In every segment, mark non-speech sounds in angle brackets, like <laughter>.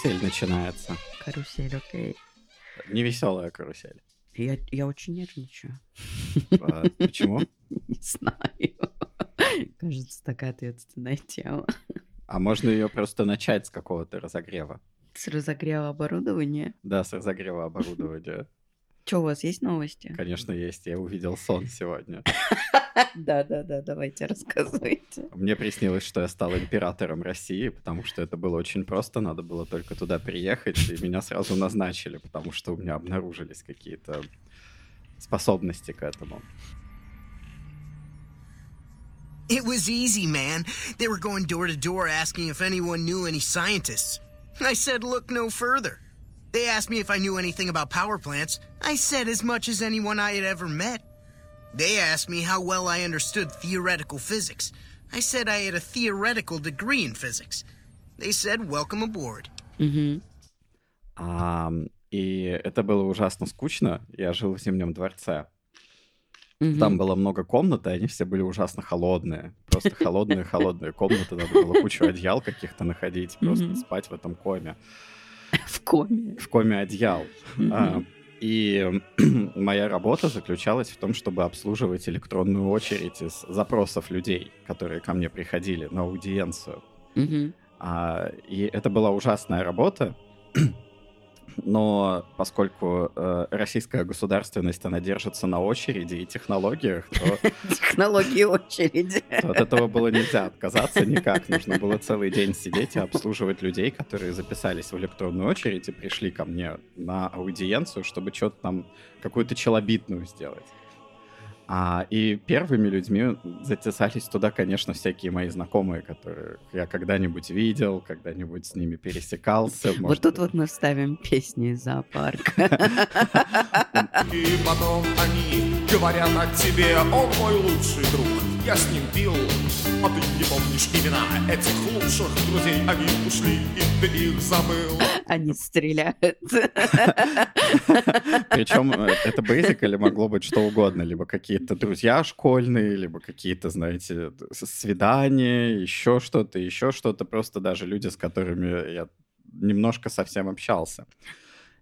Карусель начинается. Карусель, окей. Не веселая карусель. Я, я очень нервничаю. А, Почему? <laughs> Не знаю. Кажется, такая ответственная тема. А можно ее просто начать с какого-то разогрева? С разогрева оборудования. Да, с разогрева оборудования. Что, у вас есть новости? Конечно, есть. Я увидел сон сегодня. <laughs> Да, да, да, давайте рассказывайте. Мне приснилось, что я стал императором России, потому что это было очень просто. Надо было только туда приехать, и меня сразу назначили, потому что у меня обнаружились какие-то способности к этому. It was easy, man. They were going door to door asking if anyone knew any scientists. I said, look no further. They asked me if I knew anything about power plants. I said as much as anyone I had ever met. They asked me how well I understood theoretical physics. I said I had a theoretical degree in physics. They said, welcome aboard. Мгм. А, и это было ужасно скучно. Я жил в Зимнем дворце. Мгм. Там было много комнат, и они все были ужасно холодные. Просто холодные-холодные <laughs> комнаты. Надо было кучу одеял каких-то находить, просто Мгм. спать в этом коме. В коме. В коме одеял. И <clears throat> моя работа заключалась в том, чтобы обслуживать электронную очередь из запросов людей, которые ко мне приходили на аудиенцию. Мгм. А, и это была ужасная работа, <clears throat> но поскольку э, российская государственность, она держится на очереди и технологиях, то, Технологии очереди. то от этого было нельзя отказаться никак. Нужно было целый день сидеть и обслуживать людей, которые записались в электронную очередь и пришли ко мне на аудиенцию, чтобы что-то там, какую-то челобитную сделать. А, и первыми людьми затесались туда, конечно, всякие мои знакомые, которые я когда-нибудь видел, когда-нибудь с ними пересекался. Вот может тут вот мы вставим песни из зоопарка. И потом они говорят о тебе, он мой лучший друг. Я с ним пил, а ты не помнишь имена этих лучших друзей. Они ушли, и ты их забыл. Они стреляют. Причем э, это basically могло быть что угодно. Либо какие-то друзья школьные, либо какие-то, знаете, свидания, еще что-то, еще что-то. Просто даже люди, с которыми я немножко совсем общался.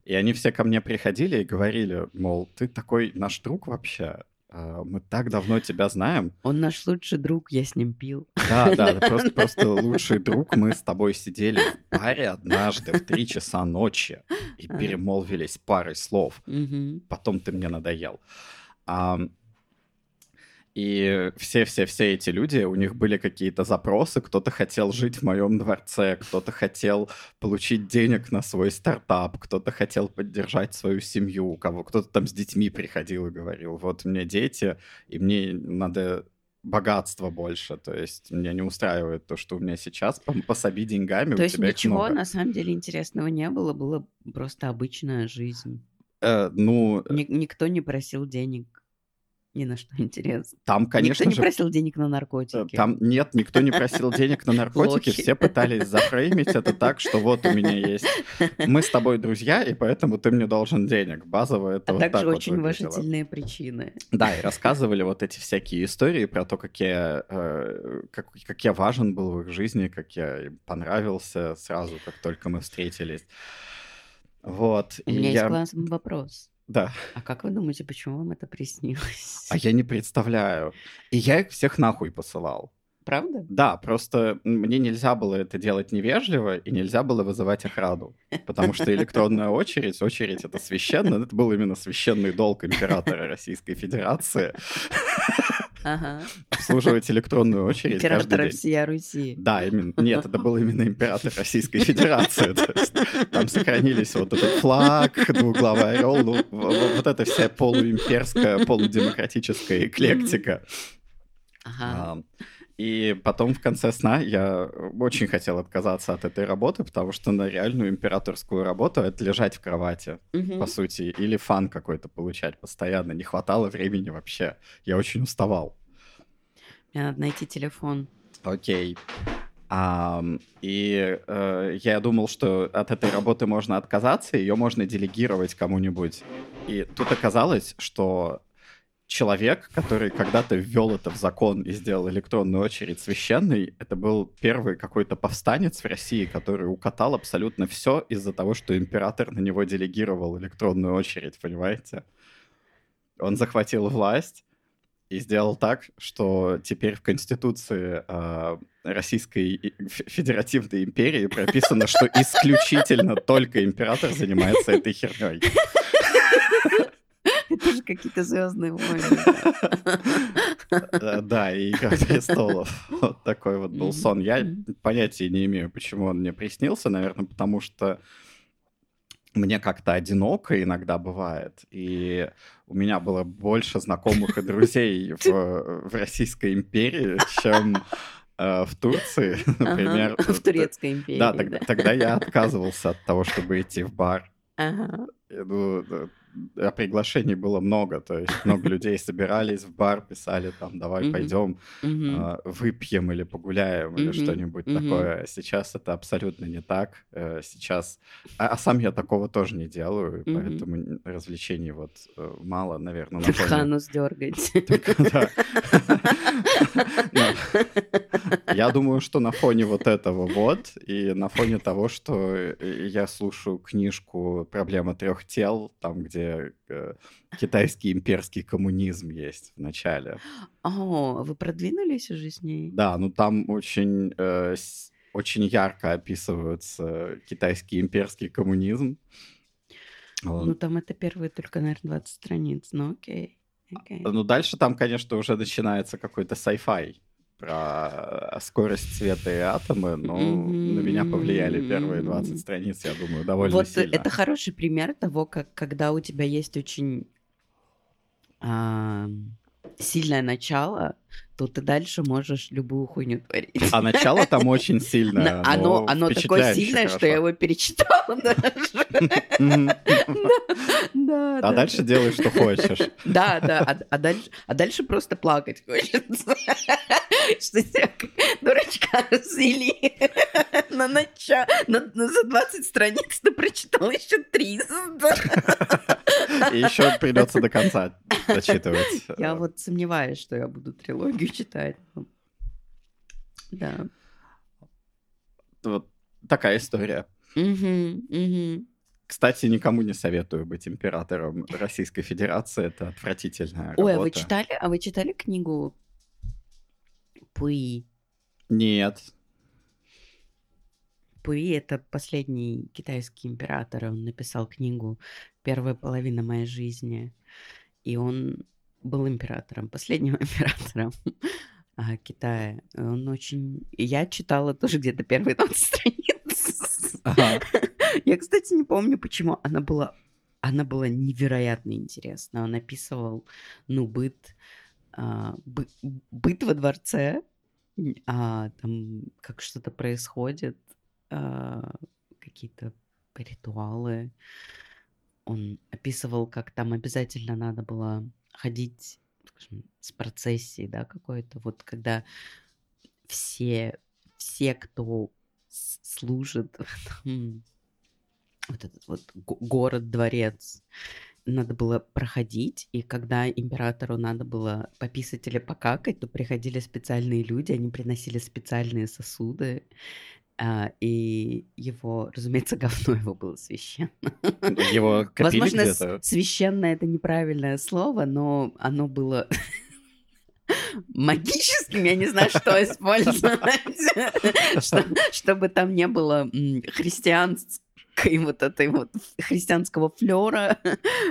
И они все ко мне приходили и говорили, мол, ты такой наш друг вообще. а, Мы так давно тебя знаем. Он наш лучший друг, я с ним пил. Да, да, <laughs> просто, просто лучший друг. Мы с тобой сидели в баре однажды в три часа ночи и перемолвились парой слов потом ты мне надоел. И все-все-все эти люди, у них были какие-то запросы, кто-то хотел жить в моем дворце, кто-то хотел получить денег на свой стартап, кто-то хотел поддержать свою семью, у кого кто-то там с детьми приходил и говорил, вот у меня дети, и мне надо богатство больше, то есть меня не устраивает то, что у меня сейчас, пособи деньгами, То у есть ничего на самом деле интересного не было, было просто обычная жизнь. Э, ну, Ни- никто не просил денег ни на что интересно. там, конечно никто не же, просил денег на Э, наркотики. Там нет, никто не просил денег на наркотики, все пытались зафреймить это так, что вот у меня есть, мы с тобой друзья, и поэтому ты мне должен денег. Базово это а вот также так вот очень выглядело. уважительные причины. Да, и рассказывали вот эти всякие истории про то, как я, э, как, как я важен был в их жизни, как я им понравился сразу, как только мы встретились. Вот. У меня я... есть классный вопрос. Да. А как вы думаете, почему вам это приснилось? А я не представляю. И я их всех нахуй посылал. Правда? Да, просто мне нельзя было это делать невежливо, и нельзя было вызывать охрану. Потому что электронная очередь, очередь это священно, это был именно священный долг императора Российской Федерации Ага. обслуживать электронную очередь день. всея Руси. Да, именно. Нет, это был именно император Российской Федерации. Там сохранились вот этот флаг, двуглавый орел, ну, вот эта вся полуимперская, полудемократическая эклектика. Ага. А, И потом в конце сна я очень хотел отказаться от этой работы, потому что на реальную императорскую работу это лежать в кровати, Мгм. по сути, или фан какой-то получать постоянно. Не хватало времени вообще. Я очень уставал. Мне надо найти телефон. Окей. Ам, и э, я думал, что от этой работы можно отказаться, ее можно делегировать кому-нибудь. И тут оказалось, что человек, который когда-то ввел это в закон и сделал электронную очередь священной, это был первый какой-то повстанец в России, который укатал абсолютно все из-за того, что император на него делегировал электронную очередь, понимаете? Он захватил власть и сделал так, что теперь в Конституции э, Российской Федеративной империи прописано, что исключительно только император занимается этой херней. <laughs> Это же какие-то звездные войны. <laughs> Да, и «Игра престолов». <laughs> Вот такой вот был сон. Я понятия не имею, почему он мне приснился. Наверное, потому что мне как-то одиноко иногда бывает, и у меня было больше знакомых и друзей в, в Российской империи, чем э, в Турции, например. Ага, в Турецкой империи. Да, тогда, да. тогда я отказывался от того, чтобы идти в бар. Ага. Ну, а приглашений было много, то есть много людей собирались в бар, писали там, давай пойдем а, выпьем или погуляем или что-нибудь такое. Сейчас это абсолютно не так. Э, сейчас, а, а сам я такого тоже не делаю, поэтому развлечений вот э, мало, наверное. На фоне... Ханус дергать. <laughs> <laughs> Я думаю, что на фоне вот этого вот и на фоне того, что э, я слушаю книжку «Проблема трех тел», там, где э, китайский имперский коммунизм есть в начале. О, вы продвинулись уже с ней? Да, ну там очень, э, очень ярко описывается китайский имперский коммунизм. Ну там это первые только, наверное, 20 страниц, но окей. Okay. Ну, дальше там, конечно, уже начинается какой-то sci-fi про скорость света и атомы, но mm-hmm. на меня повлияли первые 20 страниц, я думаю, довольно вот сильно. это хороший пример того, как когда у тебя есть очень а, сильное начало, то ты дальше можешь любую хуйню творить. А начало там <laughs> очень сильное. Оно, оно такое сильное, что я его перечитала <laughs> даже. А дальше делай, что хочешь. Да, да. А, а дальше, а дальше просто плакать хочется. <laughs> Что тебя дурачка развели на начало. За 20 страниц ты прочитал еще 300. И еще придется до конца дочитывать. Я вот сомневаюсь, что я буду трилогию читать. Да. Вот такая история. Кстати, никому не советую быть императором Российской Федерации. Это отвратительная Ой, работа. а вы читали, а вы читали книгу Пуи? Нет. Пуи — это последний китайский император. Он написал книгу «Первая половина моей жизни». И он был императором, последним <laughs> императором а, Китая. Он очень... Я читала тоже где-то первые 20 страниц. Ага. <laughs> Я, кстати, не помню, почему. Она была, она была невероятно интересна. Он описывал, ну, быт, а, бы, быт во дворце, а, там как что-то происходит, а, какие-то ритуалы. Он описывал, как там обязательно надо было ходить, скажем, с процессией, да, какой-то, вот когда все, все, кто служит <laughs> вот этот вот город-дворец, надо было проходить, и когда императору надо было пописать или покакать, то приходили специальные люди, они приносили специальные сосуды, а, и его, разумеется, <laughs> говно его было священно. Его <laughs> копили Возможно, где-то? священное это неправильное слово, но оно было <laughs> магическим, я не знаю, что использовать, чтобы там не было христианской вот этой вот христианского флера.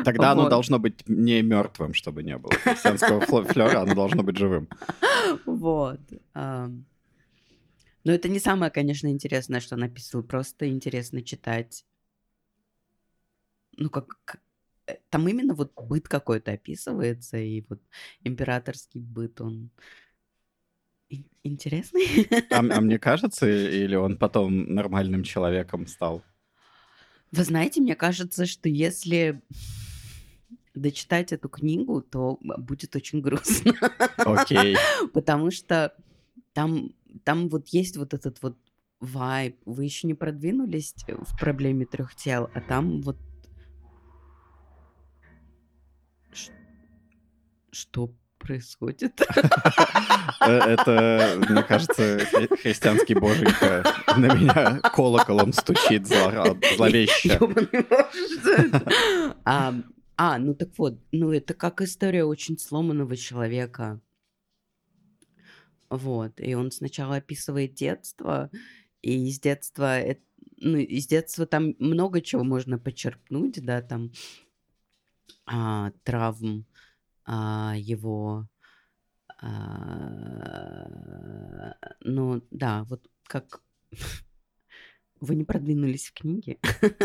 Тогда оно должно быть не мертвым, чтобы не было христианского флера, оно должно быть живым. Вот. Но это не самое, конечно, интересное, что написал. Просто интересно читать. Ну, как... Э, там именно вот быт какой-то описывается, и вот императорский быт, он интересный. <laughs> А, а мне <laughs> кажется, или он потом нормальным человеком стал? Вы знаете, мне кажется, что если дочитать эту книгу, то будет очень грустно. Окей. <laughs> Потому что там там вот есть вот этот вот вайб. Вы еще не продвинулись в проблеме трех тел, а там вот Что происходит? Э, Это, мне кажется, хри- христианский боженька на меня колоколом стучит зло- зловеще. А, ну так вот, ну это как история очень сломанного человека. Вот, и он сначала описывает детство, и из детства, ну, из детства там много чего можно почерпнуть, да, там а, травм а, его, а, ну да, вот как <laughs> вы не продвинулись в книге.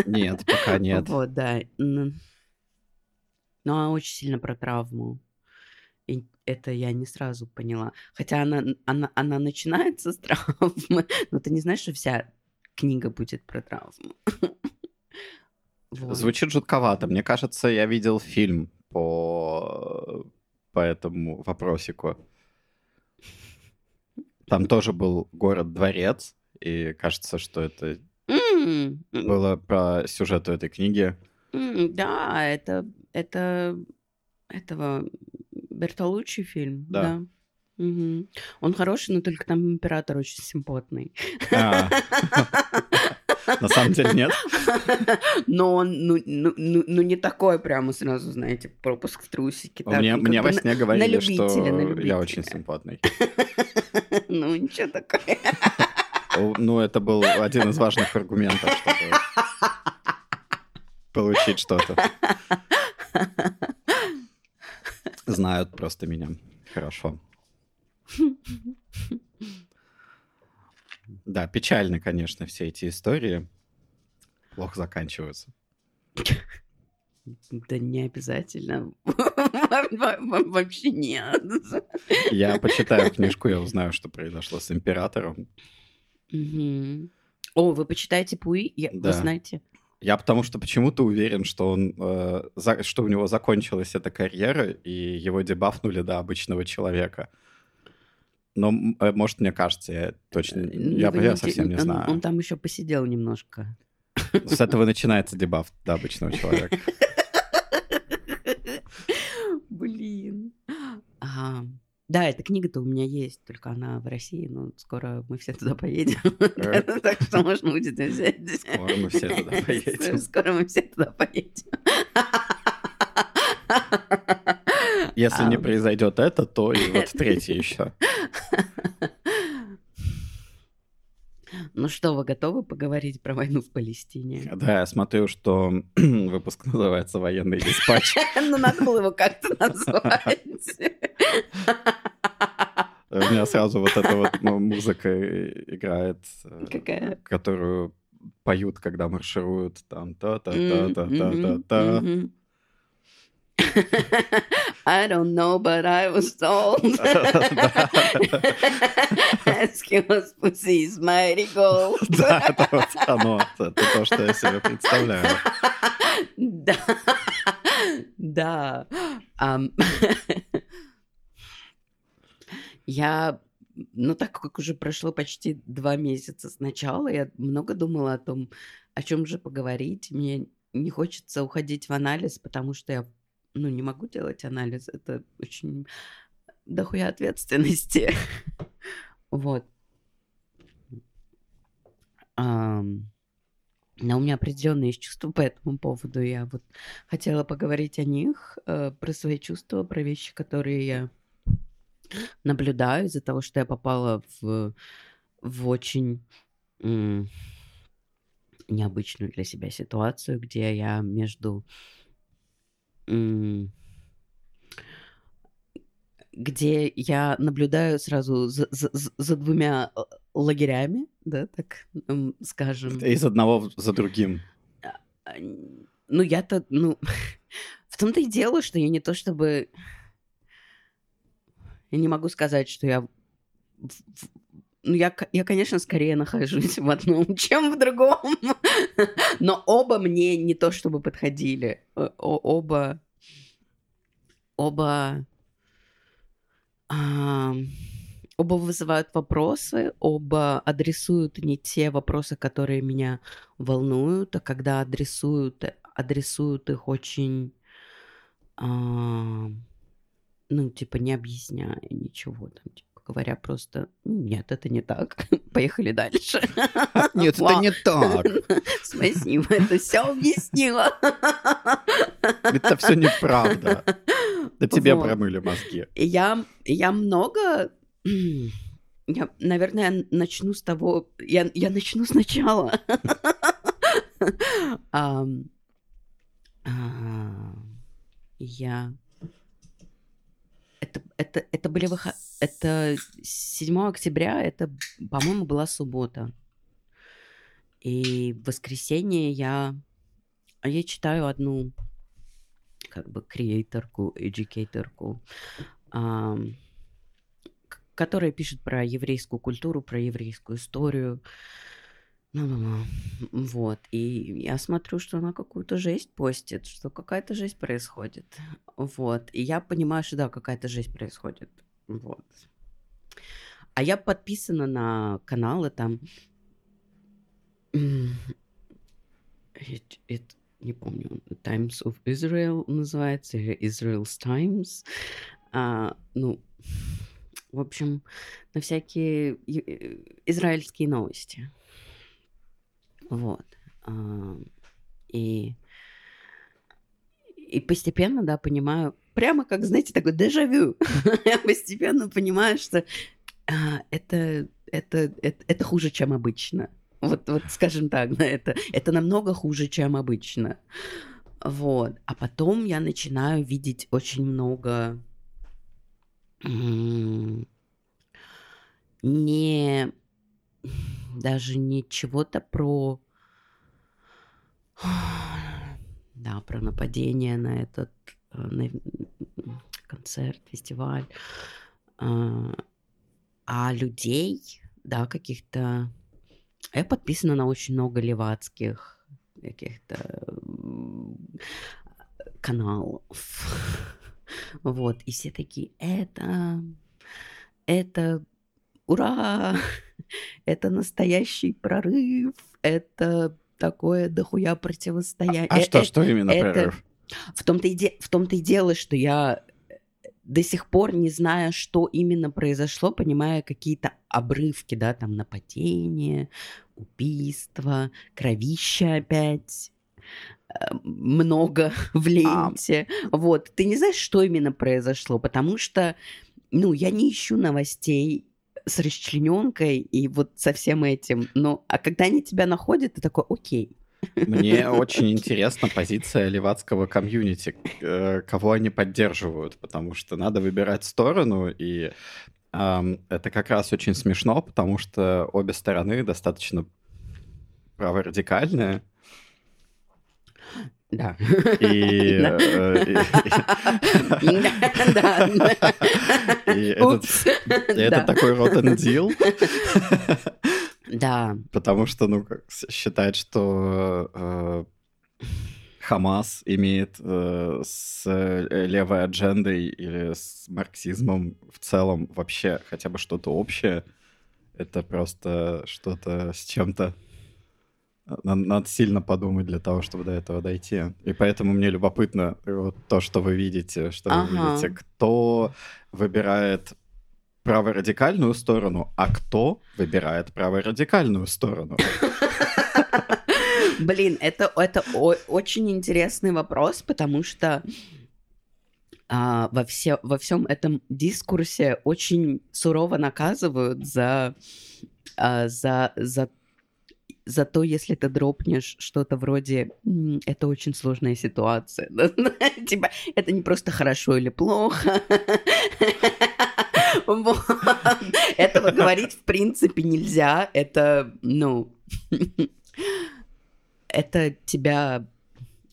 Нет, пока <laughs> нет. Вот, да. Н- Но она очень сильно про травму. Это я не сразу поняла. Хотя она, она, она начинается с <laughs> травмы, но ты не знаешь, что вся книга будет про травму. <laughs> Вот. Звучит жутковато. Мне кажется, я видел фильм по, по этому вопросику. Там тоже был город-дворец, и кажется, что это М, м, было про сюжет этой книги. Да, это, это этого Бертолуччи фильм, Да. да. Мгм. Он хороший, но только там император очень симпотный. А. На самом деле нет. Но он, ну, ну, ну, ну, не такой прямо сразу, знаете, пропуск в трусики. так, Мне, мне во на- сне говорили, любителя, что на я любителя. очень симпатный. Ну, ничего такое. Ну, это был один из важных аргументов, чтобы получить что-то. Знают просто меня. Хорошо. Да, печально, конечно, все эти истории плохо заканчиваются. Да не обязательно. Во- во- во- Вообще нет. Я почитаю книжку, я узнаю, что произошло с императором. О, вы почитаете Пуи? Вы знаете? Я потому что почему-то уверен, что он, э, за- что у него закончилась эта карьера, и его дебафнули до обычного человека. Но, э, может, мне кажется, я точно, Ну, я, я не- совсем не он- знаю. Он там еще посидел немножко. С этого начинается дебаф до обычного человека. <laughs> Блин. Ага. Да, эта книга-то у меня есть, только она в России, но скоро мы все туда поедем. <laughs> Э. Так что можно будет взять. Скоро мы все туда <laughs> поедем. Скоро мы все туда поедем. Если не Ам. произойдет это, то и вот <laughs> третье еще. Ну что, вы готовы поговорить про войну в Палестине? Да, я смотрю, что <clears throat> выпуск называется «Военный диспатч». <laughs> Ну, надо было его как-то назвать. <laughs> У меня сразу вот эта вот музыка играет, э, Какая? которую поют, когда маршируют. Там та-та-та-та-та-та. I don't know, but I was told. <laughs> Eskimo's pussy is mighty gold. <laughs> Да, это вот оно. Это то, что я себе представляю. Да. Да. Я, ну так как уже прошло почти два месяца с начала, я много думала о том, о чем же поговорить. Мне не хочется уходить в анализ, потому что я, ну, не могу делать анализ. Это очень дохуя ответственности. <laughs> Вот. Но у меня определенные чувства по этому поводу. Я вот хотела поговорить о них, э, про свои чувства, про вещи, которые я наблюдаю из-за того, что я попала в, в очень необычную для себя ситуацию, где я между где я наблюдаю сразу за, за- за- двумя э, лагерями, да, так скажем. Из одного за другим. А, Ну, я-то, ну, <laughs> в том-то и дело, что я не то чтобы... Я не могу сказать, что я... в- в- Ну, я, я, конечно, скорее нахожусь <laughs> в одном, чем в другом. Но оба мне не то чтобы подходили. О- о- Оба... Оба... ам, Оба вызывают вопросы, оба адресуют не те вопросы, которые меня волнуют, а когда адресуют, адресуют их очень... а, ну, типа, не объясняя ничего, там, типа, говоря просто, нет, это не так, <laughs> поехали дальше. <laughs> Нет, это не так. <laughs> Спасибо, это все объяснила. Это все неправда. Да тебе Вот. промыли мозги. Я, я много... <clears throat> Я, наверное, начну с того... Я, я начну сначала. А, Я... Это, это, это были выход... Это 7 октября, это, по-моему, была суббота. И в воскресенье я... Я читаю одну как бы креаторку, эдюкейторку, которая пишет про еврейскую культуру, про еврейскую историю. Ну-ну-ну. Вот. И я смотрю, что она какую-то жесть постит, что какая-то жесть происходит. Вот. И я понимаю, что да, какая-то жесть происходит. Вот. А я подписана на каналы там... it- it- не помню, Times of Israel называется, Israel's Times. А, ну, в общем, на всякие э, израильские новости. Вот. И, и постепенно, да, понимаю, прямо как, знаете, такой дежавю. <laughs> Я постепенно понимаю, что а, это, это, это, это хуже, чем обычно. Вот, вот скажем так, да, это, это намного хуже, чем обычно. Вот. А потом я начинаю видеть очень много не даже не чего-то про да, про нападение на этот э, на концерт, фестиваль, а, а людей, да, каких-то я подписана на очень много левацких каких-то каналов. <laughs> Вот, и все такие, это, это, ура, <laughs> это настоящий прорыв, это такое дохуя противостояние. А Э, что, э, что именно это- прорыв? в том-то и, де- в том-то и дело, что я до сих пор не зная, что именно произошло, понимая какие-то обрывки, да, там нападение, убийство, кровища опять, э, много <laughs> в ленте. Вот, ты не знаешь, что именно произошло, потому что, ну, я не ищу новостей с расчлененкой и вот со всем этим. Но, а когда они тебя находят, ты такой, окей. Мне <laughs> очень интересна позиция левацкого комьюнити, э, кого они поддерживают, потому что надо выбирать сторону, и ам, это как раз очень смешно, потому что обе стороны достаточно праворадикальные, Да. и, <laughs> Да. э, Да, и- этот- это такой rotten deal, Да, потому что, ну, как считать, что э, Хамас имеет э, с э, левой аджендой или с марксизмом в целом вообще хотя бы что-то общее, это просто что-то с чем-то. На- Надо сильно подумать для того, чтобы до этого дойти. И поэтому мне любопытно вот то, что вы видите, что вы Ага. видите, кто выбирает праворадикальную сторону, а кто выбирает праворадикальную сторону. <laughs> блин, это, это очень интересный вопрос, потому что а, во, все, во всем этом дискурсе очень сурово наказывают за, а, за, за, за то, если ты дропнешь что-то вроде «М, «это очень сложная ситуация». <laughs> Типа, это не просто хорошо или плохо. <laughs> Этого говорить в принципе нельзя. Это, ну, <laughs> это тебя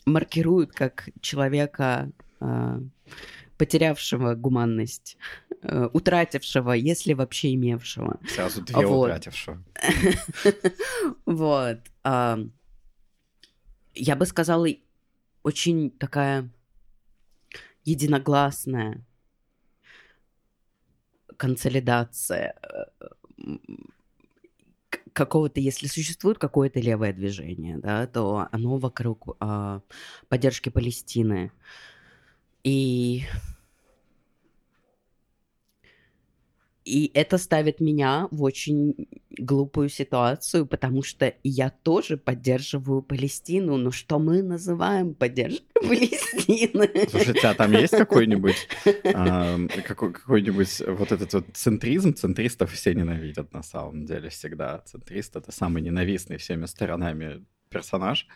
маркирует как человека, а, потерявшего гуманность, э, утратившего, если вообще имевшего. Сразу две Вот. утратившего. <laughs> Вот. Я бы сказала, очень такая единогласная консолидация э, какого-то, если существует какое-то левое движение, да, то оно вокруг а, поддержки Палестины. И и это ставит меня в очень глупую ситуацию, потому что я тоже поддерживаю Палестину. Но что мы называем поддержкой <laughs> Палестины? Слушайте, а там есть какой-нибудь э, какой, какой-нибудь вот этот вот центризм? Центристов все ненавидят на самом деле всегда. Центрист — это самый ненавистный всеми сторонами персонаж.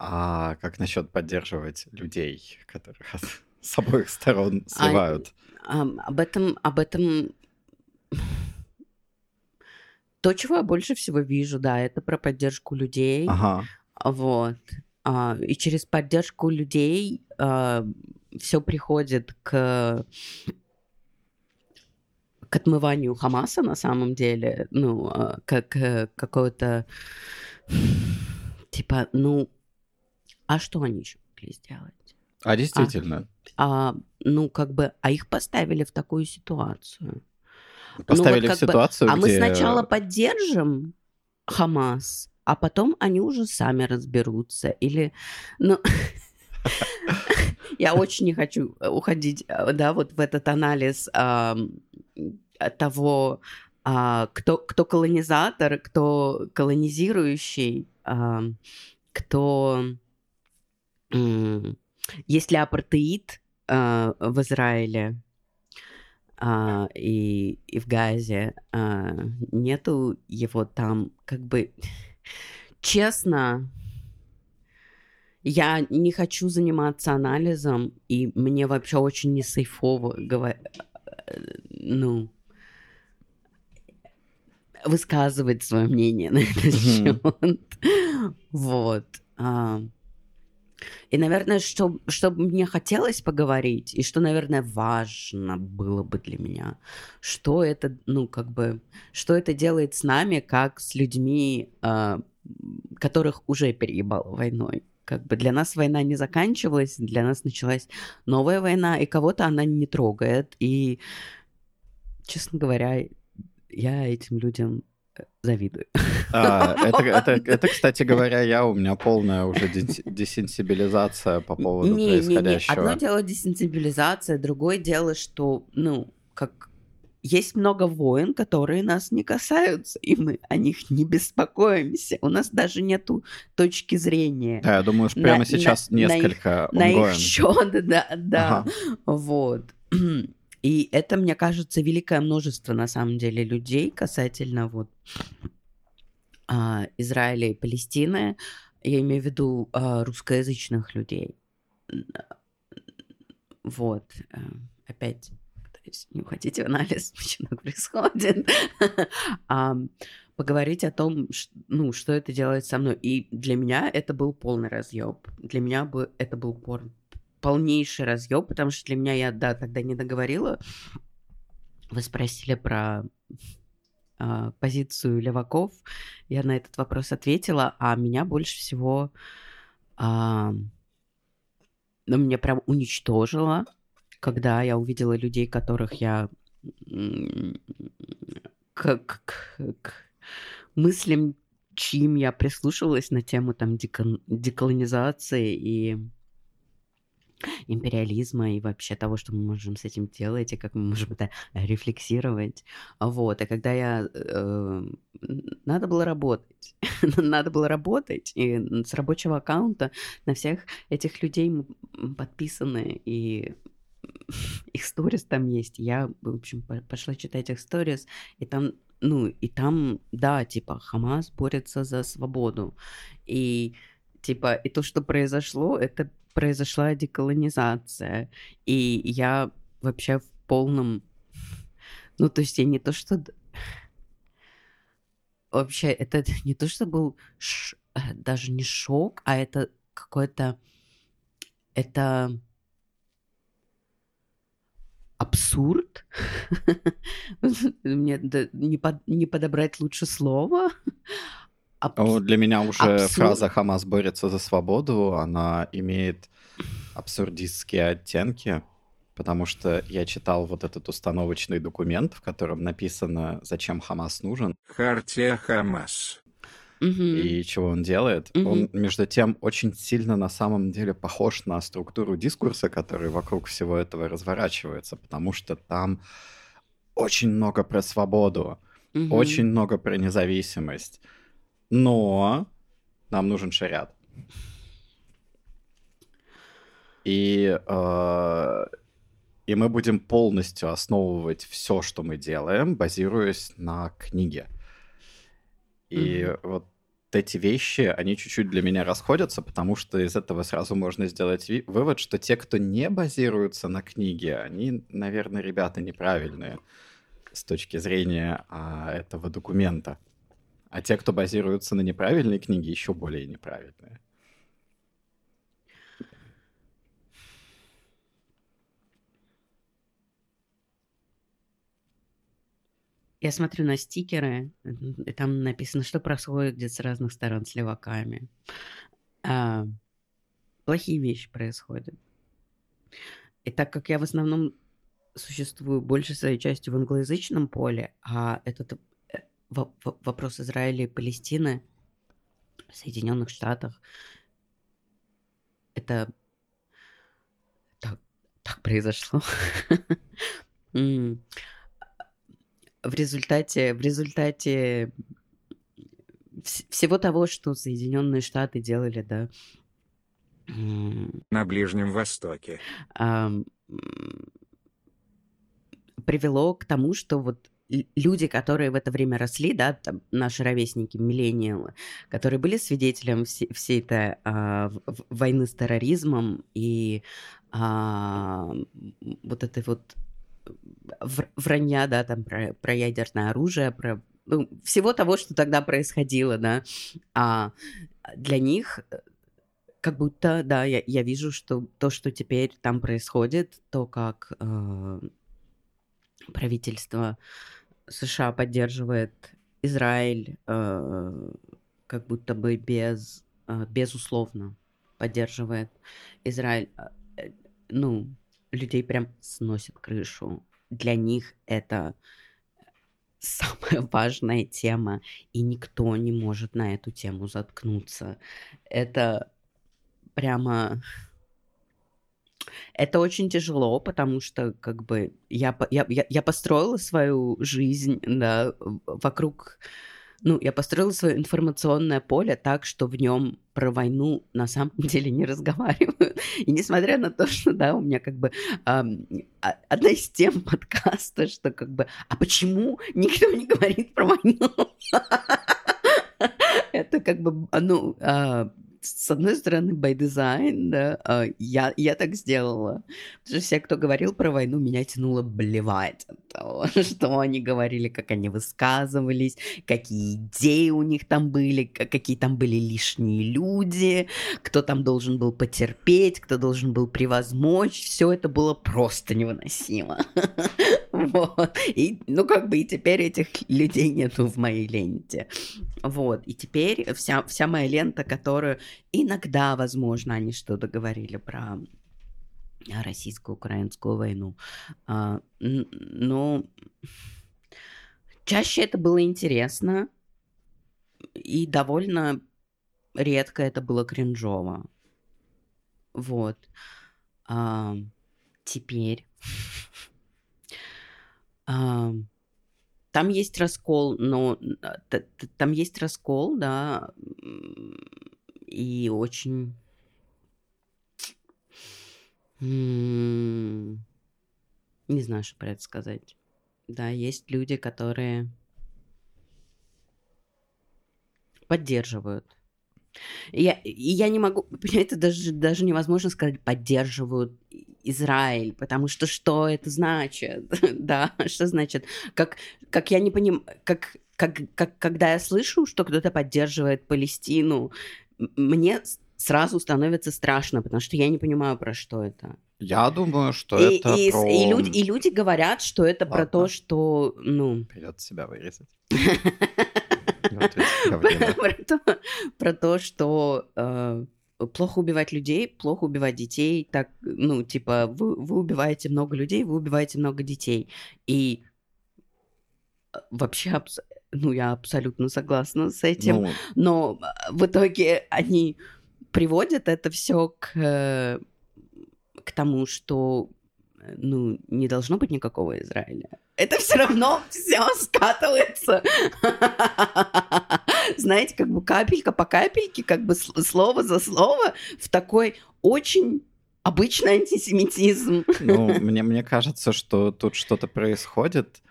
А как насчет поддерживать людей, которых <laughs> с обоих сторон а, сливают? А, об этом, об этом то, чего я больше всего вижу, да, это про поддержку людей. Ага. Вот. А, и через поддержку людей а, все приходит к к отмыванию Хамаса на самом деле, ну, а, как какого-то типа, ну, а что они еще могли сделать? А действительно. А, а, ну, как бы, а их поставили в такую ситуацию. Поставили ну, вот в ситуацию, бы, где... А мы сначала поддержим Хамас, а потом они уже сами разберутся. Или, ну... <laughs> Я очень не хочу уходить, да, вот в этот анализ того, а, кто, кто колонизатор, кто колонизирующий, кто... Есть ли апартеид а, в Израиле, а, и, и в Газе а, нету его там, как бы честно, я не хочу заниматься анализом, и мне вообще очень не сейфово говорить, ну, высказывать свое мнение <laughs> на этот счет. Вот. И, наверное, что, что мне хотелось поговорить, и что, наверное, важно было бы для меня, что это, ну, как бы, что это делает с нами, как с людьми, э, которых уже переебало войной. Как бы для нас война не заканчивалась, для нас началась новая война, и кого-то она не трогает. И, честно говоря, я этим людям завидую. А, это, это, это, кстати говоря, я, у меня полная уже десенсибилизация по поводу не, происходящего. Не, не. Одно дело десенсибилизация, другое дело, что, ну, как есть много войн, которые нас не касаются, и мы о них не беспокоимся. У нас даже нету точки зрения. Да, я думаю, что прямо на, сейчас на, несколько на их, на их счет, да, да. Ага. Вот. И это, мне кажется, великое множество, на самом деле, людей касательно вот а, Израиля и Палестины. Я имею в виду а, русскоязычных людей. Вот. Э, опять пытаюсь не уходить в анализ, <laughs> почему так происходит. <laughs> Поговорить о том, ну, что это делает со мной. И для меня это был полный разъеб. Для меня бы это был порн полнейший разъеб, потому что для меня я, да, тогда не договорила. Вы спросили про э, позицию леваков. Я на этот вопрос ответила, а меня больше всего... Э, ну, меня прям уничтожило, когда я увидела людей, которых я к, к, к мыслям, чьим я прислушивалась на тему там декон, деколонизации и империализма и вообще того, что мы можем с этим делать, и как мы можем это рефлексировать. Вот, и когда я... Э, надо было работать. <laughs> надо было работать, и с рабочего аккаунта на всех этих людей мы подписаны, и <laughs> их сторис там есть. Я, в общем, пошла читать их сторис, и там ну, и там, да, типа, Хамас борется за свободу. И, типа, и то, что произошло, это произошла деколонизация, и я вообще в полном... Ну, то есть я не то, что... Вообще, это <laughs> не то, что был ш... Э, даже не шок, а это какой-то... Это абсурд. <laughs> Мне не, под, не подобрать лучше слово. Абс... Для меня уже Абсурд... фраза «Хамас борется за свободу», она имеет абсурдистские оттенки, потому что я читал вот этот установочный документ, в котором написано, зачем Хамас нужен. Хартия Хамас. И чего он делает. Угу. Он, между тем, очень сильно на самом деле похож на структуру дискурса, который вокруг всего этого разворачивается, потому что там очень много про свободу, очень много про независимость. Но нам нужен шариат. И, э, и мы будем полностью основывать все, что мы делаем, базируясь на книге. И вот эти вещи, они чуть-чуть для меня расходятся, потому что из этого сразу можно сделать ви- вывод, что те, кто не базируются на книге, они, наверное, ребята неправильные с точки зрения а, этого документа. А те, кто базируются на неправильной книге, еще более неправильные. Я смотрю на стикеры, и там написано, что происходит где-то с разных сторон с леваками. А, плохие вещи происходят. И так как я в основном существую большей своей частью в англоязычном поле, а этот вопрос Израиля и Палестины в Соединенных Штатах, это так, так произошло. <laughs> В результате, в результате вс- всего того, что Соединенные Штаты делали, да, на Ближнем Востоке. привело к тому, что вот люди, которые в это время росли, да, там, наши ровесники, миллениалы, которые были свидетелем все- всей этой а, войны с терроризмом и а, вот этой вот вр- вранья, да, там про, про ядерное оружие, про ну, всего того, что тогда происходило, да, а для них э, как будто, да, я, я вижу, что то, что теперь там происходит, то, как э, правительство США поддерживает Израиль, э, как будто бы без, э, безусловно поддерживает Израиль, э, ну, людей прям сносит крышу. Для них это самая <laughs> важная тема, и никто не может на эту тему заткнуться. Это прямо... Это очень тяжело, потому что как бы я, я, я, построила свою жизнь да, вокруг... Ну, я построила свое информационное поле так, что в нем про войну на самом <laughs> деле не разговаривают. И несмотря на то, что, да, у меня как бы а- одна из тем <laughs> подкаста, что как бы, а почему никто не говорит про войну? <laughs> Это как бы, ну, а, с одной стороны, by design, да, а, я, я так сделала. Потому что все, кто говорил про войну, меня тянуло блевать от того, <laughs> что они говорили, как они высказывались, какие идеи у них там были, какие там были лишние люди, кто там должен был потерпеть, кто должен был превозмочь. Все это было просто невыносимо. <laughs> Вот. И, ну, как бы и теперь этих людей нету в моей ленте. Вот. И теперь вся, вся моя лента, которую иногда, возможно, они что-то говорили про российско-украинскую войну. А, но чаще это было интересно, и довольно редко это было кринжово. Вот. А, теперь... <laughs> А, там есть раскол, но а, там есть раскол, да, и очень... Не знаю, что про это сказать. Да, есть люди, которые поддерживают. Я, и я не могу, <laughs> это даже, даже невозможно сказать, поддерживают Израиль, потому что что это значит? <laughs> да, что значит? Как, как я не понимаю, как, как, как, когда я слышу, что кто-то поддерживает Палестину, мне сразу становится страшно, потому что я не понимаю, про что это. Я думаю, что и, это и, про... и люди, и люди говорят, что это про Ладно. то, что, ну, Придется себя вырезать. <laughs> <laughs> Про, то, про то, что плохо убивать людей, плохо убивать детей, так, ну, типа, вы, вы убиваете много людей, вы убиваете много детей. И э, вообще, ну, я абсолютно согласна с этим, Ну, но э, в итоге они приводят это все к, э, к тому, что, э, ну, не должно быть никакого Израиля. это все равно все скатывается. <laughs> Знаете, как бы капелька по капельке, как бы слово за слово в такой очень обычный антисемитизм. Ну, мне, мне кажется, что тут что-то происходит а,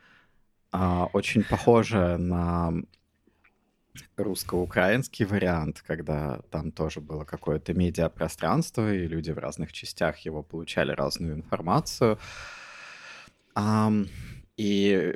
очень похоже на русско-украинский вариант, когда там тоже было какое-то медиапространство, и люди в разных частях его получали разную информацию. И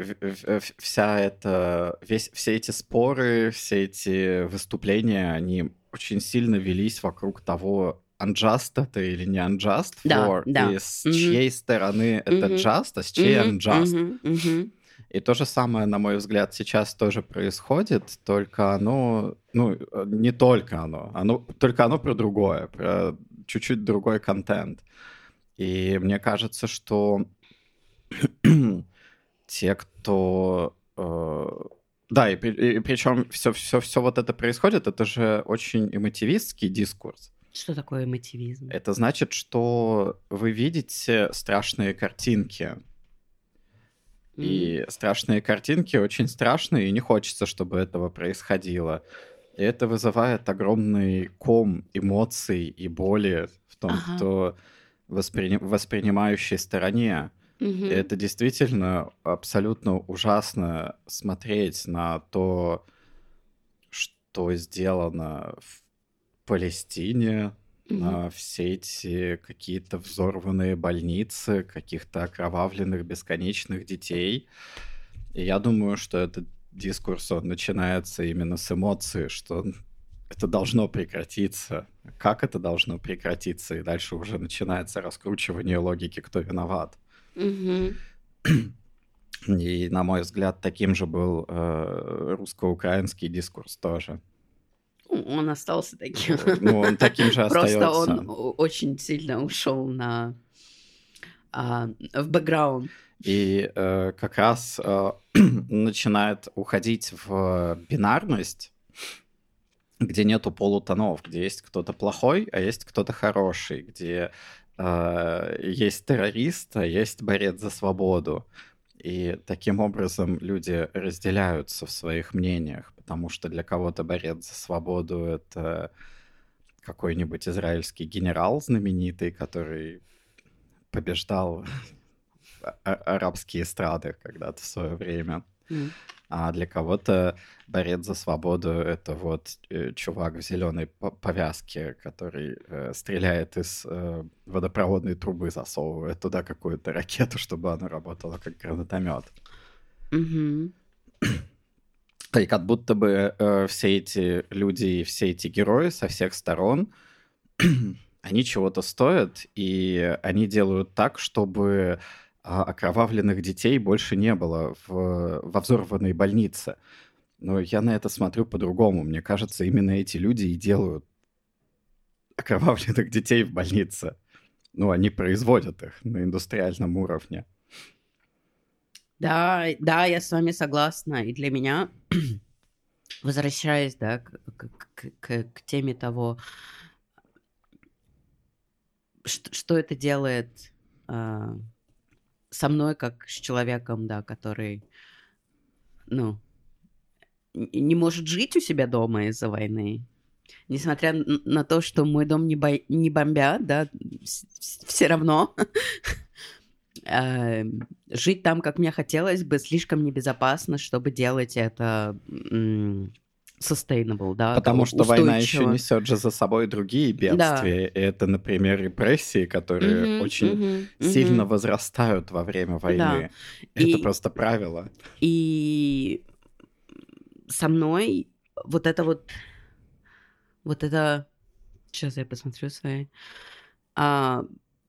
вся эта, весь, все эти споры, все эти выступления, они очень сильно велись вокруг того, unjust это или не unjust да, да. и с mm-hmm. чьей стороны это mm-hmm. just, а с чьей mm-hmm. unjust. Mm-hmm. Mm-hmm. И то же самое, на мой взгляд, сейчас тоже происходит, только оно, ну, не только оно, оно только оно про другое, про чуть-чуть другой контент. И мне кажется, что <clears throat> те, кто... Э, да, и, и, и причем все, все, все вот это происходит, это же очень эмотивистский дискурс. Что такое эмотивизм? Это значит, что вы видите страшные картинки. И страшные картинки очень страшные, и не хочется, чтобы этого происходило. И это вызывает огромный ком эмоций и боли в том, ага. кто воспри... воспринимающей стороне. Угу. Это действительно абсолютно ужасно смотреть на то, что сделано в Палестине, на все эти какие-то взорванные больницы, каких-то окровавленных бесконечных детей. И я думаю, что этот дискурс, он начинается именно с эмоций, что это должно прекратиться. Как это должно прекратиться? И дальше уже начинается раскручивание логики, кто виноват. Угу. И, на мой взгляд, таким же был э, русско-украинский дискурс тоже. Ну, он остался таким. Ну, он таким же остается. <laughs> Просто он очень сильно ушел на а, в бэкграунд. И э, как раз э, <clears throat> начинает уходить в бинарность, где нету полутонов, где есть кто-то плохой, а есть кто-то хороший, где э, есть террорист, а есть борец за свободу. И таким образом люди разделяются в своих мнениях, потому что для кого-то борец за свободу — это какой-нибудь израильский генерал знаменитый, который побеждал <laughs> арабские эстрады когда-то в свое время. Mm. А для кого-то борец за свободу это вот э, чувак в зеленой повязке, который э, стреляет из э, водопроводной трубы, засовывает туда какую-то ракету, чтобы она работала как гранатомет. Mm-hmm. <clears throat> И как будто бы э, все эти люди и все эти герои со всех сторон, <clears throat> они чего-то стоят, и они делают так, чтобы а окровавленных детей больше не было в, во взорванной больнице. Но я на это смотрю по-другому. Мне кажется, именно эти люди и делают окровавленных детей в больнице. Ну, они производят их на индустриальном уровне. Да, да, я с вами согласна. И для меня, <clears throat> возвращаясь, да, к, к, к, к теме того, что, что это делает а, со мной как с человеком, да, который, ну, не может жить у себя дома из-за войны. Несмотря на то, что мой дом не, бо... не бомбят, да, все равно <laughs> эм, жить там, как мне хотелось бы, слишком небезопасно, чтобы делать это sustainable, да. Потому что устойчиво. война еще несет же за собой другие бедствия. Да. Это, например, репрессии, которые угу, очень угу, сильно угу. возрастают во время войны. Да. Это и, просто правило. И со мной вот это вот, вот это, сейчас я посмотрю свои. А,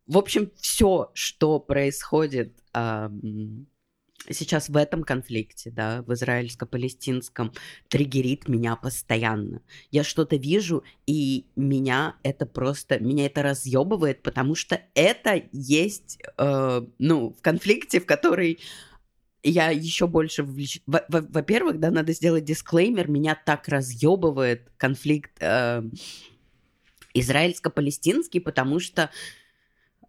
в общем, все, что происходит а, сейчас в этом конфликте, да, в израильско-палестинском, триггерит меня постоянно. Я что-то вижу, и меня это просто, меня это разъебывает, потому что это есть, э, ну, в конфликте, в который я еще больше вовлеч... Во-первых, да, надо сделать дисклеймер, меня так разъебывает конфликт э, израильско-палестинский, потому что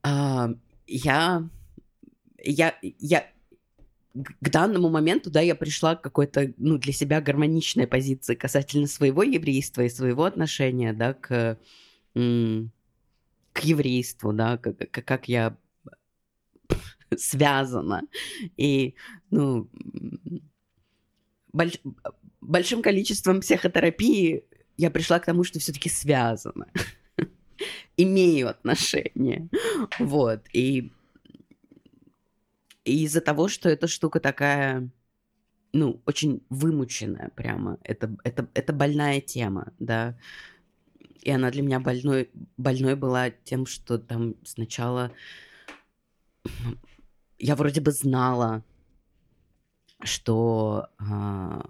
э, я, я, я, к данному моменту, да, я пришла к какой-то, ну, для себя гармоничной позиции касательно своего еврейства и своего отношения, да, к, к еврейству, да, как, как я <laughs> связана. И, ну, больш, большим количеством психотерапии я пришла к тому, что все-таки связано. <laughs> Имею отношение. Вот. И, из-за того, что эта штука такая, ну, очень вымученная прямо, это, это, это больная тема, да. И она для меня больной, больной была тем, что там сначала я вроде бы знала, что а,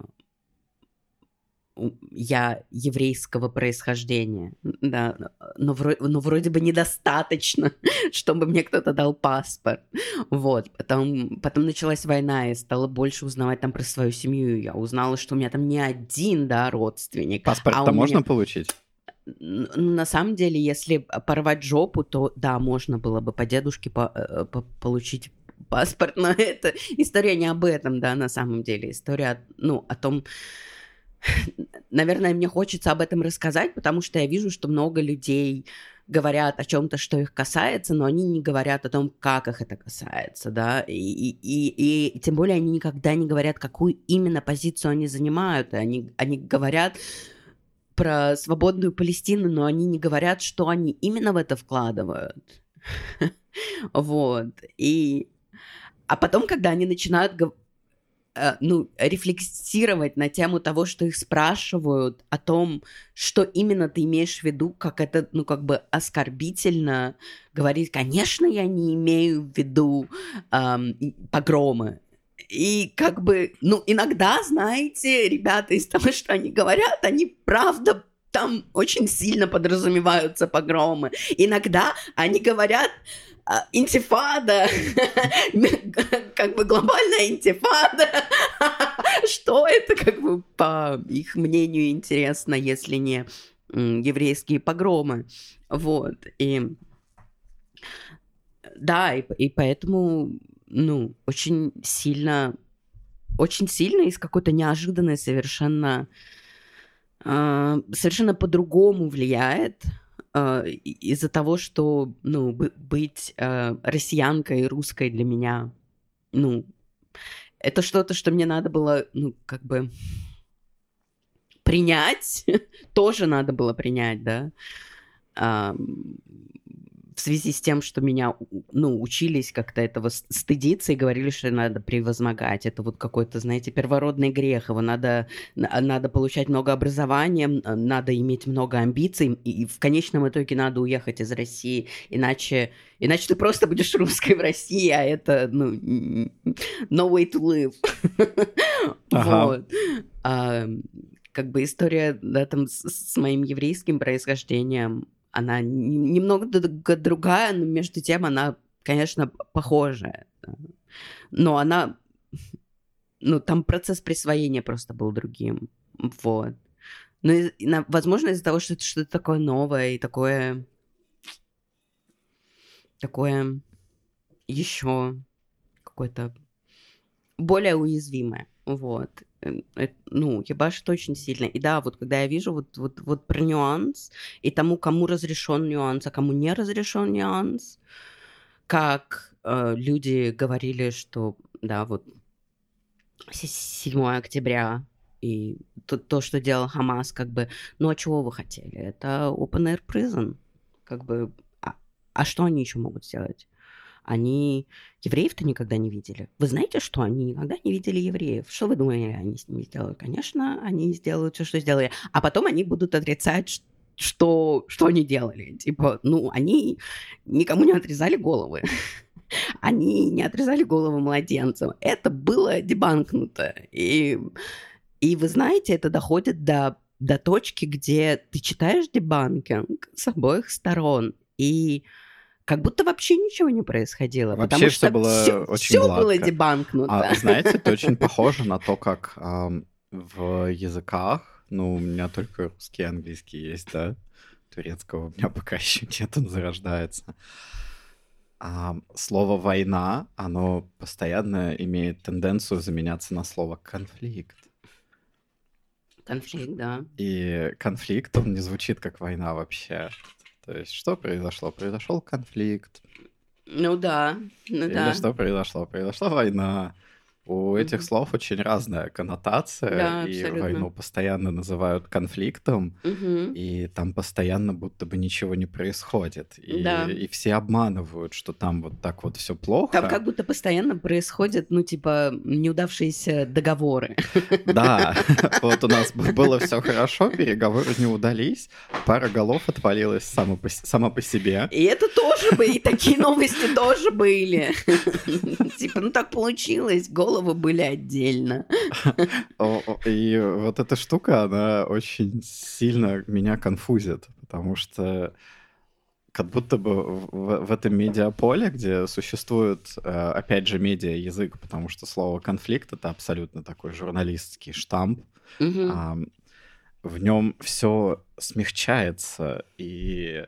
я еврейского происхождения, да, но, вро- но вроде бы недостаточно, <laughs> чтобы мне кто-то дал паспорт. Вот, потом, потом началась война, и стала больше узнавать там про свою семью. Я узнала, что у меня там не один, да, родственник. Паспорт-то а можно меня... получить? На самом деле, если порвать жопу, то да, можно было бы по дедушке по, э, по, получить паспорт, но <laughs> это история не об этом, да, на самом деле. История, ну, о том, <laughs> наверное, мне хочется об этом рассказать, потому что я вижу, что много людей говорят о чем-то, что их касается, но они не говорят о том, как их это касается, да, и, и, и, и тем более они никогда не говорят, какую именно позицию они занимают, они, они говорят про свободную Палестину, но они не говорят, что они именно в это вкладывают. <laughs> Вот. И а потом, когда они начинают ну, рефлексировать на тему того, что их спрашивают о том, что именно ты имеешь в виду, как это, ну, как бы оскорбительно говорить, конечно, я не имею в виду эм, погромы. И как бы, ну, иногда, знаете, ребята из того, что они говорят, они правда там очень сильно подразумеваются погромы. Иногда они говорят интифада, <laughs> как бы глобальная интифада. <laughs> Что это, как бы, по их мнению, интересно, если не еврейские погромы. Вот. И да, и, и поэтому, ну, очень сильно, очень сильно из какой-то неожиданной совершенно, э, совершенно по-другому влияет из-за того, что, ну, быть э, россиянкой русской для меня, ну, это что-то, что мне надо было, ну, как бы принять, <laughs> тоже надо было принять, да в связи с тем, что меня, ну, учились как-то этого стыдиться и говорили, что надо превозмогать. Это вот какой-то, знаете, первородный грех. Его надо, надо получать много образования, надо иметь много амбиций, и в конечном итоге надо уехать из России, иначе, иначе ты просто будешь русской в России, а это, ну, no way to live. <laughs> Вот. А, как бы история да, там, с, с моим еврейским происхождением, она немного другая, но между тем она, конечно, похожая. Но она... Ну, там процесс присвоения просто был другим. Вот. Но, возможно, из-за того, что это что-то такое новое и такое... Такое еще какое-то более уязвимое. Вот. Ну, ебашит очень сильно. И да, вот когда я вижу вот, вот, вот про нюанс, и тому, кому разрешен нюанс, а кому не разрешен нюанс, как э, люди говорили, что, да, вот 7 октября и то, то, что делал Хамас, как бы, ну а чего вы хотели? Это open air prison. Как бы, а, а что они еще могут сделать? Они евреев-то никогда не видели. Вы знаете, что они никогда не видели евреев? Что вы думаете, они с ними сделают? Конечно, они сделают все, что сделали. А потом они будут отрицать, что, что они делали. Типа, ну, они никому не отрезали головы. <laughs> Они не отрезали головы младенцам. Это было дебанкнуто. И, и вы знаете, это доходит до, до точки, где ты читаешь дебанкинг с обоих сторон. И как будто вообще ничего не происходило. Вообще потому что было все, очень все гладко. было дебанкнуто. А, знаете, это очень <laughs> похоже на то, как эм, в языках, ну, у меня только русский и английский есть, да, турецкого у меня <laughs> пока еще нет, он зарождается. А слово «война», оно постоянно имеет тенденцию заменяться на слово «конфликт». Конфликт, да. И конфликт, он не звучит как война вообще. То есть что произошло? Произошел конфликт. Ну да, ну Или да. что произошло? Произошла война. У этих слов очень разная коннотация, Да, и абсолютно. войну постоянно называют конфликтом, Мгм. и там постоянно будто бы ничего не происходит. И, Да. и все обманывают, что там вот так вот все плохо. Там как будто постоянно происходят, ну, типа, неудавшиеся договоры. Да, <laughs> вот у нас было все хорошо, переговоры не удались, пара голов отвалилась сама по себе. И это тоже бы, и такие новости тоже были. <laughs> Типа, ну так получилось, головы были отдельно. <laughs> И вот эта штука, она очень сильно меня конфузит, потому что как будто бы в, в этом медиаполе, где существует, э, опять же, медиа-язык, потому что слово «конфликт» — это абсолютно такой журналистский штамп, а, в нем все смягчается и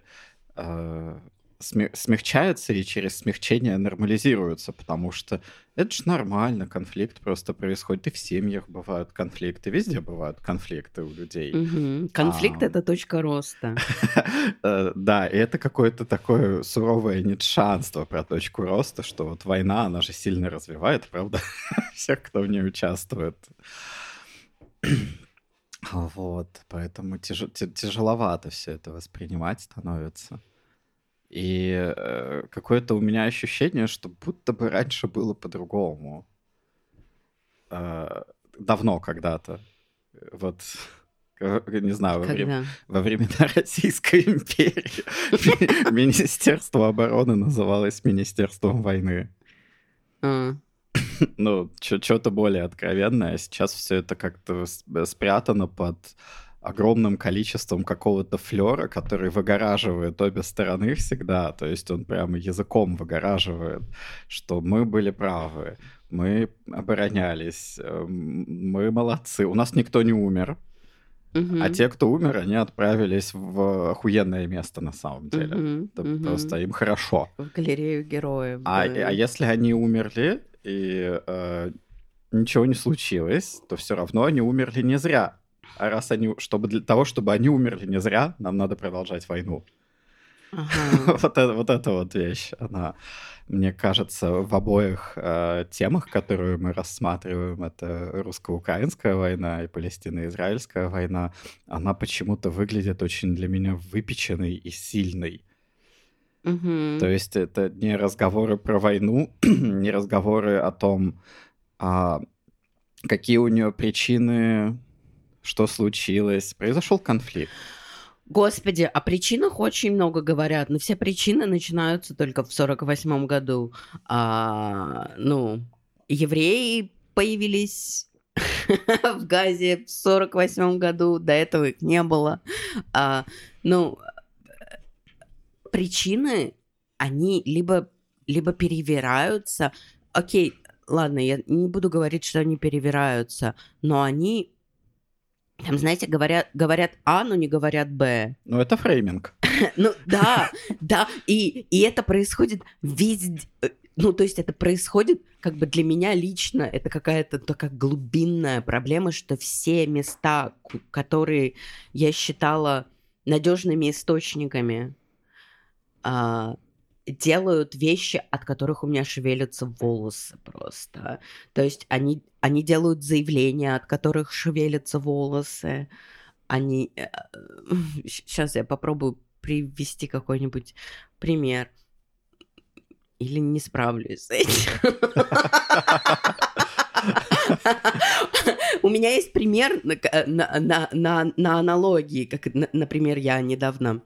э, смягчается и через смягчение нормализируется, потому что это же нормально, конфликт просто происходит, и в семьях бывают конфликты, везде бывают конфликты у людей. Мгм. Конфликт А. это точка роста. <laughs> Э, Да, и это какое-то такое суровое нетшанство про точку роста, что вот война, она же сильно развивает, правда, <laughs> всех, кто в ней участвует. <clears throat> Вот, поэтому тяжеловато все это воспринимать становится. И э, какое-то у меня ощущение, что будто бы раньше было по-другому. Э, давно когда-то. Вот, э, не знаю, во время, во времена <laughs> Российской империи ми- Министерство обороны называлось Министерством войны. А, Ну, что-то более откровенное. а Сейчас все это как-то с- спрятано под огромным количеством какого-то флера, который выгораживает обе стороны всегда. То есть он прямо языком выгораживает, что мы были правы, мы оборонялись, эм, мы молодцы. У нас никто не умер, мгм. а те, кто умер, они отправились в охуенное место на самом деле. Это мгм. просто им хорошо. В галерею героев. А, а если они умерли и э, ничего не случилось, то все равно они умерли не зря. А раз они, чтобы для того, чтобы они умерли не зря, нам надо продолжать войну. Ага. <laughs> вот, это, вот эта вот вещь, она, мне кажется, в обоих э, темах, которые мы рассматриваем, это русско-украинская война и палестино-израильская война, она почему-то выглядит очень для меня выпеченной и сильной. Мгм. То есть это не разговоры про войну, <clears throat> не разговоры о том, а, какие у нее причины, что случилось. Произошел конфликт. Господи, о причинах очень много говорят, но все причины начинаются только в сорок восьмом году. А, ну, евреи появились <laughs> в Газе в сорок восьмом году, до этого их не было. А, ну, причины, они либо, либо перевираются. Окей, ладно, я не буду говорить, что они перевираются, но они там, знаете, говорят, говорят А, но не говорят Б. Ну, это фрейминг. <laughs> Ну да, да, и, и это происходит везде. э, Ну, то есть это происходит как бы для меня лично, это какая-то такая глубинная проблема, что все места, которые я считала надежными источниками, а, делают вещи, от которых у меня шевелятся волосы просто. То есть они, они делают заявления, от которых шевелятся волосы. Они... <laughs> Сейчас я попробую привести какой-нибудь пример. Или не справлюсь с этим. <laughs> У меня есть пример на, на, на, на, на аналогии, как, на- например, я недавно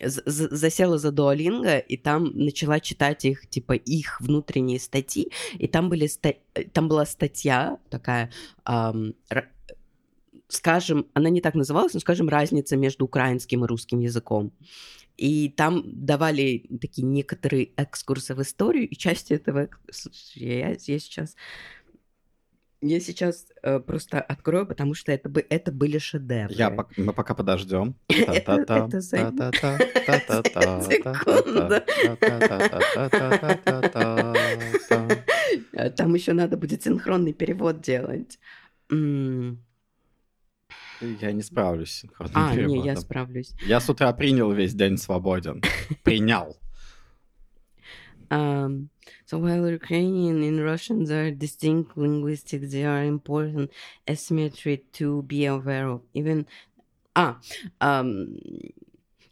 засела за Дуолинго, и там начала читать их, типа, их внутренние статьи, и там, были ста- там была статья такая, ам, ра- скажем, она не так называлась, но, скажем, разница между украинским и русским языком. И там давали такие некоторые экскурсы в историю, и частью этого... Слушай, я, я сейчас Я сейчас э, просто открою, потому что это, бы, это были шедевры. Я, мы пока подождем. <laughs> Это- секунда. Там еще надо будет синхронный перевод делать. Я не справлюсь с синхронным А, не, я переводом. справлюсь. Я с утра принял весь день свободен. Принял. Um, so while Ukrainian and Russian are distinct linguistics, they are important asymmetry to be aware of. Even а, ам,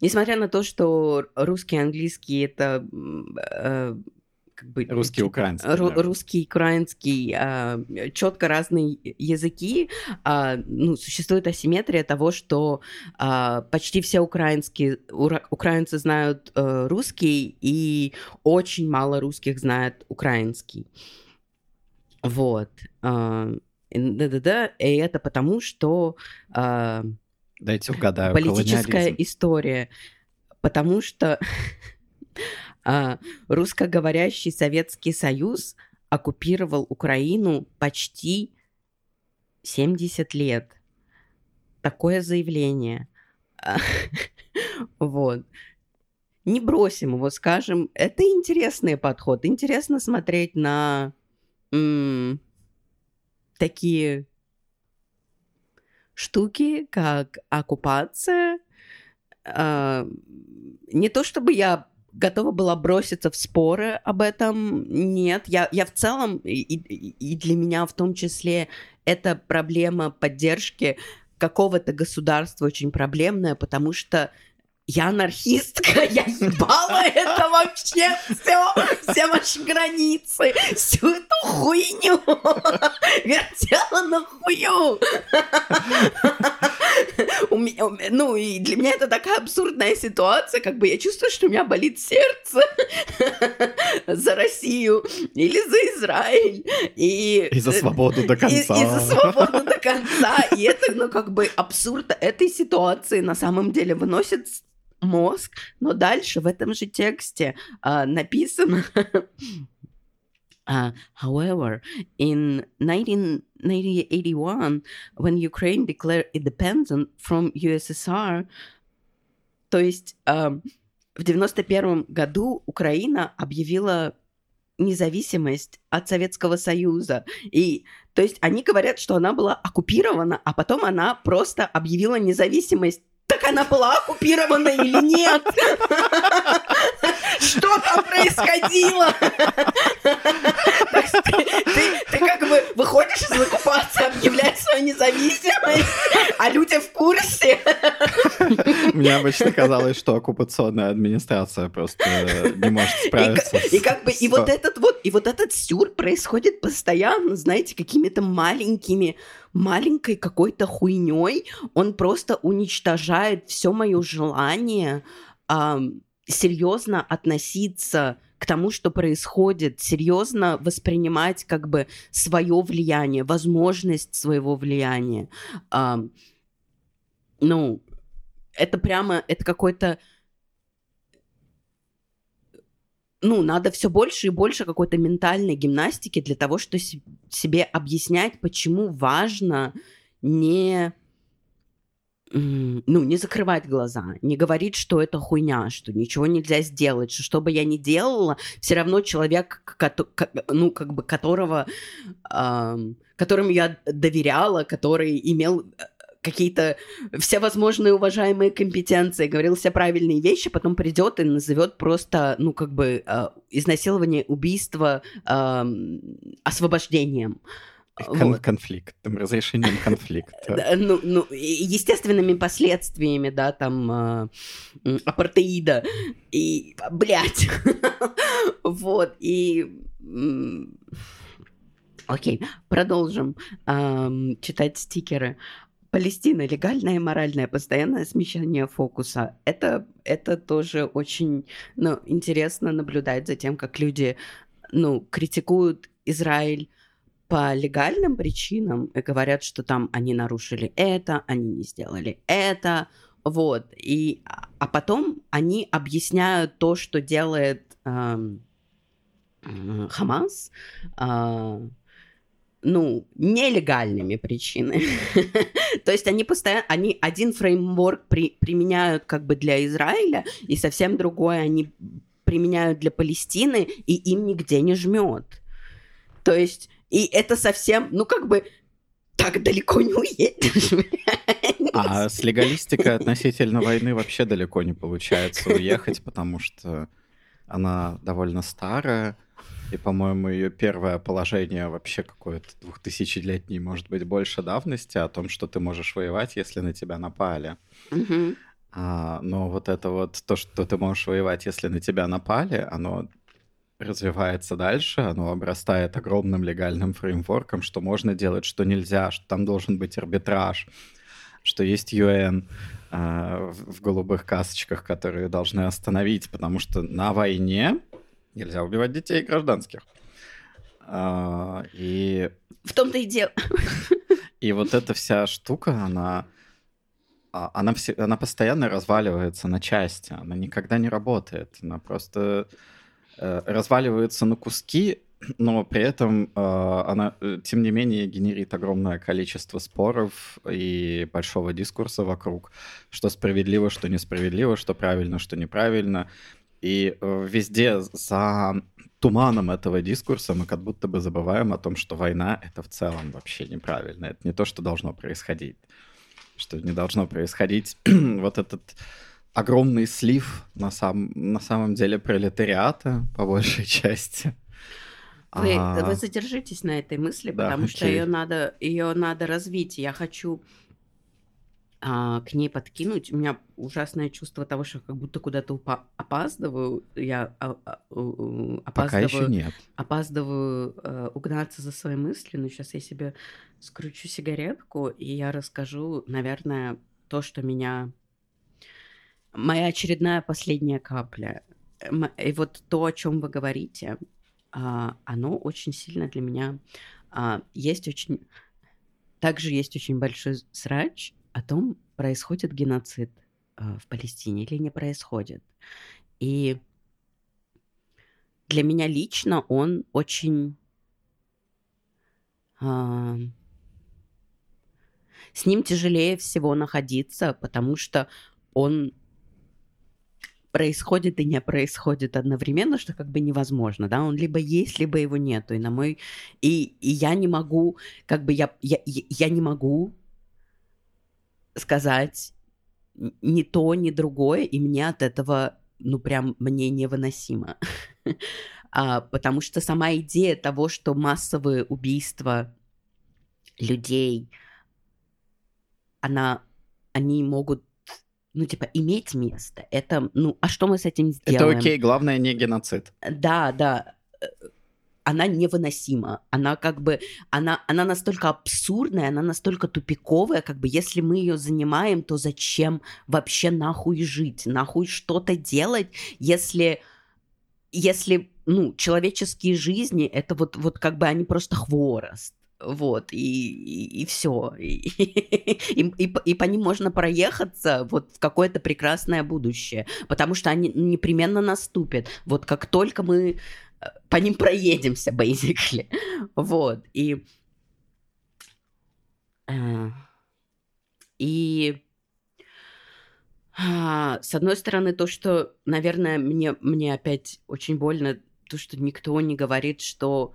несмотря на то, что русский и английский это м, э, как бы Русский, украинский. Ру- наверное. русский, украинский, четко разные языки, а, ну, существует асимметрия того, что а, почти все украинские, ура- украинцы знают э, русский, и очень мало русских знает украинский. Вот. А, Да-да-да, и это потому, что а, Дайте угадаю. политическая колониализм. история, потому что а, <laughs> русскоговорящий Советский Союз оккупировал Украину почти 70 лет. Такое заявление. А, <laughs> Вот. Не бросим его, скажем. Это интересный подход. Интересно смотреть на такие штуки, как оккупация. А, не то чтобы я готова была броситься в споры об этом, нет. Я, я в целом, и, и- для меня в том числе, это проблема поддержки какого-то государства очень проблемная, потому что я анархистка, <laughs> я ебала это вообще все, все ваши границы, всю эту хуйню <laughs> вертела на хую. <laughs> Ну, и для меня это такая абсурдная ситуация, как бы я чувствую, что у меня болит сердце за Россию или за Израиль. И, И за свободу до и, конца. и за свободу до конца. И это, ну, как бы абсурд этой ситуации на самом деле выносит мозг, но дальше в этом же тексте а, написано Uh, <laughs> however, in 19, 1981, when Ukraine declared independence from USSR, то есть ам, в 91 году Украина объявила независимость от Советского Союза. И, то есть, они говорят, что она была оккупирована, а потом она просто объявила независимость. Так она была оккупирована или нет? Что там происходило? Бы выходишь из оккупации, объявляешь свою независимость, а люди в курсе. Мне обычно казалось, что оккупационная администрация просто не может И, справиться. и с- как бы и вот этот вот и вот этот сюр происходит постоянно, знаете, какими-то маленькими маленькой какой-то хуйней. Он просто уничтожает все мое желание ам, серьезно относиться к тому, что происходит, серьезно воспринимать как бы свое влияние, возможность своего влияния. Ам, ну, это прямо, это какой-то ну, надо все больше и больше какой-то ментальной гимнастики для того, чтобы се- себе объяснять, почему важно не ну, не закрывать глаза, не говорить, что это хуйня, что ничего нельзя сделать, что что бы я ни делала, все равно человек, ну, как бы которого, ам, которому я доверяла, который имел э, какие-то все возможные уважаемые компетенции, говорил все правильные вещи, потом придет и назовет просто, ну, как бы, э, изнасилование, убийство ам, освобождением. Кон- Вот. конфликтом, разрешением конфликта. Ну, ну, естественными последствиями, да, там, э, м, апартеида. И, блядь. <laughs> Вот, и... Окей, продолжим ам, читать стикеры. Палестина легальное и моральное постоянное смещение фокуса. Это, это тоже очень ну, интересно наблюдать за тем, как люди ну, критикуют Израиль по легальным причинам и говорят, что там они нарушили это, они не сделали это, вот. И, а потом они объясняют то, что делает ам, м, Хамас, а, ну, нелегальными причинами. <laughs> То есть они постоянно, они один фреймворк при, применяют как бы для Израиля, и совсем другой они применяют для Палестины, и им нигде не жмет. То есть, и это совсем, ну, как бы, так далеко не уедешь. А с легалистикой относительно войны вообще далеко не получается уехать, потому что она довольно старая, и, по-моему, ее первое положение вообще какое-то двухтысячелетней, может быть, больше давности о том, что ты можешь воевать, если на тебя напали. Мгм. А, но вот это вот то, что ты можешь воевать, если на тебя напали, оно развивается дальше, оно обрастает огромным легальным фреймворком, что можно делать, что нельзя, что там должен быть арбитраж, что есть ЮН а, в, голубых касочках, которые должны остановить, потому что на войне нельзя убивать детей гражданских. А, и В том-то и дело. <laughs> и вот эта вся штука, она, а, она, она постоянно разваливается на части, она никогда не работает, она просто э, разваливается на куски, но при этом э, она, э, тем не менее, генерит огромное количество споров и большого дискурса вокруг, что справедливо, что несправедливо, что правильно, что неправильно. И э, везде за туманом этого дискурса мы как будто бы забываем о том, что война — это в целом вообще неправильно. Это не то, что должно происходить. Что не должно происходить <clears throat> вот этот огромный слив на, сам, на самом деле пролетариата, по большей <laughs> части. Вы, А, вы задержитесь на этой мысли, Да, потому что окей. ее надо, ее надо развить. Я хочу а, к ней подкинуть. У меня ужасное чувство того, что как будто куда-то упа- опаздываю. Я а, а, у- Пока еще опаздываю, нет. опаздываю э, угнаться за своей мыслью, но сейчас я себе скручу сигаретку, и я расскажу, наверное, то, что меня... Моя очередная последняя капля. И вот то, о чем вы говорите, а, оно очень сильно для меня... а, Есть очень... Также есть очень большой срач о том, происходит геноцид а, в Палестине или не происходит. И для меня лично он очень... с ним тяжелее всего находиться, потому что он происходит и не происходит одновременно, что как бы невозможно, да, он либо есть, либо его нету, и на мой, и, и я не могу, как бы я, я, я не могу сказать ни то, ни другое, и мне от этого, ну, прям, мне невыносимо. <laughs> А, потому что сама идея того, что массовые убийства людей, она, они могут, ну, типа, иметь место. Это, ну, а что мы с этим Это сделаем? окей, главное не геноцид. Да, да. Она невыносима. Она как бы, она, она настолько абсурдная, она настолько тупиковая, как бы, если мы ее занимаем, то зачем вообще нахуй жить, нахуй что-то делать, если, если, ну, человеческие жизни, это вот, вот как бы они просто хворост. Вот, и, и, все. И, <laughs> и, и и по ним можно проехаться вот в какое-то прекрасное будущее, потому что они непременно наступят. Вот как только мы э, по ним проедемся, <laughs> basically. Вот, и... э, И... а, С одной стороны, то, что, наверное, мне, мне опять очень больно, то, что никто не говорит, что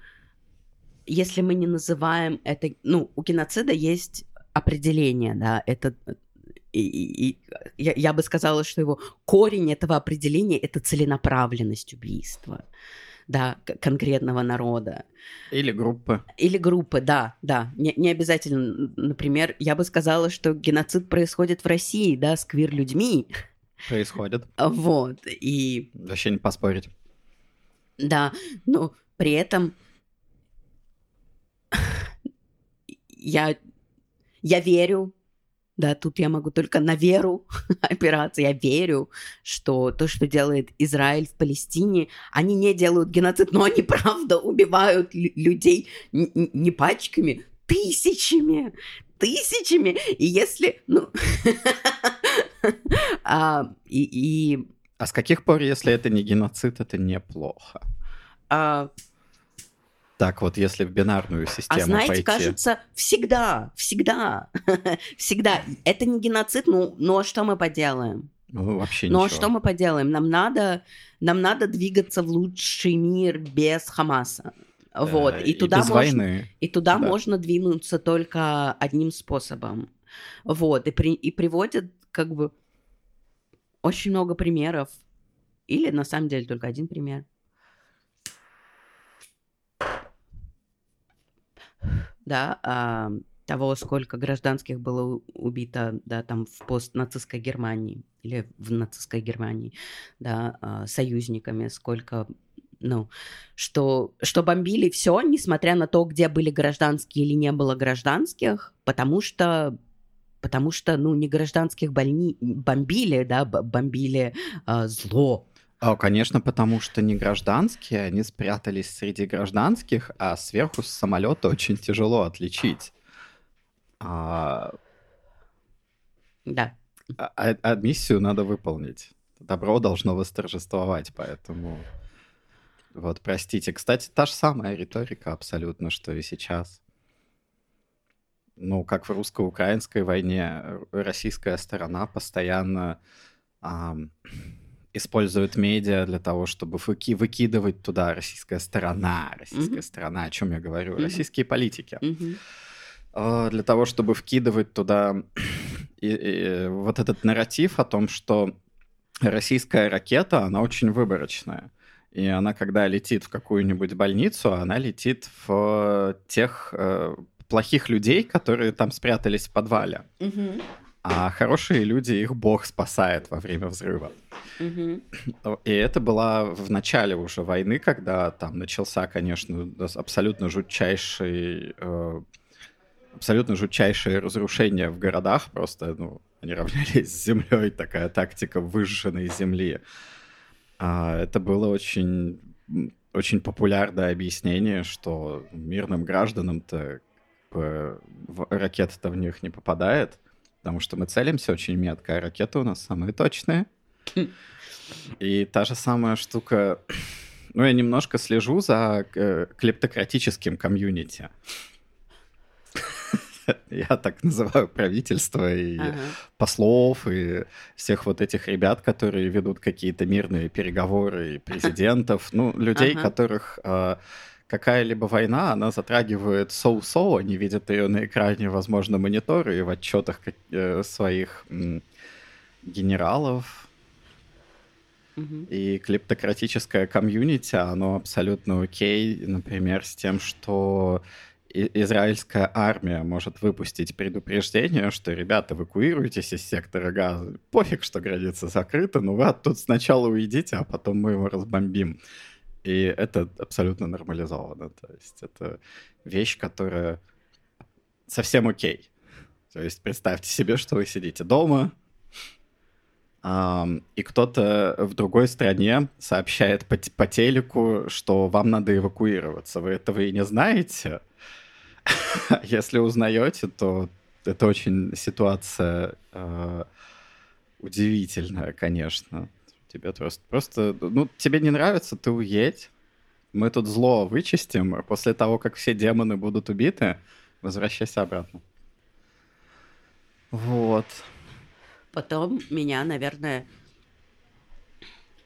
если мы не называем это... Ну, у геноцида есть определение, да, это... И, и- и я, я бы сказала, что его корень этого определения это целенаправленность убийства, да, конкретного народа. Или группы. Или группы, да, да. Не, не обязательно, например, я бы сказала, что геноцид происходит в России, да, с квир-людьми. Происходит. Вот. И Вообще не поспорить. Да, но при этом я, я верю, да, тут я могу только на веру <laughs> опираться, я верю, что то, что делает Израиль в Палестине, они не делают геноцид, но они <laughs> правда убивают лю- людей не пачками, тысячами, тысячами, и если, ну, <laughs> а, и, и А с каких пор, если это не геноцид, это неплохо? А, Так вот, если в бинарную систему а знаете, пойти... кажется, всегда, всегда, <laughs> всегда. Это не геноцид, ну, ну а что мы поделаем? Ну, вообще Ну а ничего. что мы поделаем? Нам надо, нам надо двигаться в лучший мир без Хамаса. Вот, Э, и туда без можно, войны. и туда Да. можно двинуться только одним способом. Вот, и, при, и приводят как бы очень много примеров. Или на самом деле только один пример. Да, а, того, сколько гражданских было убито, да, там в постнацистской Германии или в нацистской Германии, да, а, союзниками, сколько, ну, что, что бомбили все, несмотря на то, где были гражданские или не было гражданских, потому что потому что, ну, не гражданских больни... бомбили, да, бомбили а, зло. А, конечно, потому что не гражданские, они спрятались среди гражданских, а сверху с самолета очень тяжело отличить. А, Да. а- а- а миссию надо выполнить. Добро должно восторжествовать, поэтому... Вот, простите. Кстати, та же самая риторика абсолютно, что и сейчас. Ну, как в русско-украинской войне, р- российская сторона постоянно ам, использует медиа для того, чтобы выки- выкидывать туда российская сторона, российская Мгм. сторона, о чем я говорю, Мгм. российские политики. А, для того, чтобы вкидывать туда и- и вот этот нарратив о том, что российская ракета, она очень выборочная. И она, когда летит в какую-нибудь больницу, она летит в тех э, плохих людей, которые там спрятались в подвале. Мгм. А хорошие люди, их бог спасает во время взрыва. И это была в начале уже войны, когда там начался, конечно, абсолютно жутчайший, э, абсолютно жутчайшее разрушение в городах. Просто, ну, они равнялись с землей, такая тактика выжженной земли. А, это было очень, очень популярное объяснение, что мирным гражданам-то ракета-то в них не попадает, потому что мы целимся очень метко, а ракеты у нас самые точные. И та же самая штука... Ну, я немножко слежу за э, клептократическим комьюнити. Я так называю правительство и Ага. послов, и всех вот этих ребят, которые ведут какие-то мирные переговоры, и президентов, ну, людей, Ага. которых э, какая-либо война, она затрагивает соу-соу, они видят ее на экране, возможно, монитора и в отчетах э, своих генералов, и клептократическое комьюнити, оно абсолютно окей, например, с тем, что израильская армия может выпустить предупреждение, что, ребята, эвакуируйтесь из сектора газа. Пофиг, что граница закрыта, но вы оттуда сначала уйдите, а потом мы его разбомбим. И это абсолютно нормализовано. То есть это вещь, которая совсем окей. То есть представьте себе, что вы сидите дома, ам, и кто-то в другой стране сообщает по, по телеку, что вам надо эвакуироваться. Вы этого и не знаете. <laughs> Если узнаете, то это очень ситуация э, удивительная, конечно. Тебе просто, просто, ну, тебе не нравится, ты уедь. Мы тут зло вычистим, а после того, как все демоны будут убиты, возвращайся обратно. Вот. Потом меня, наверное,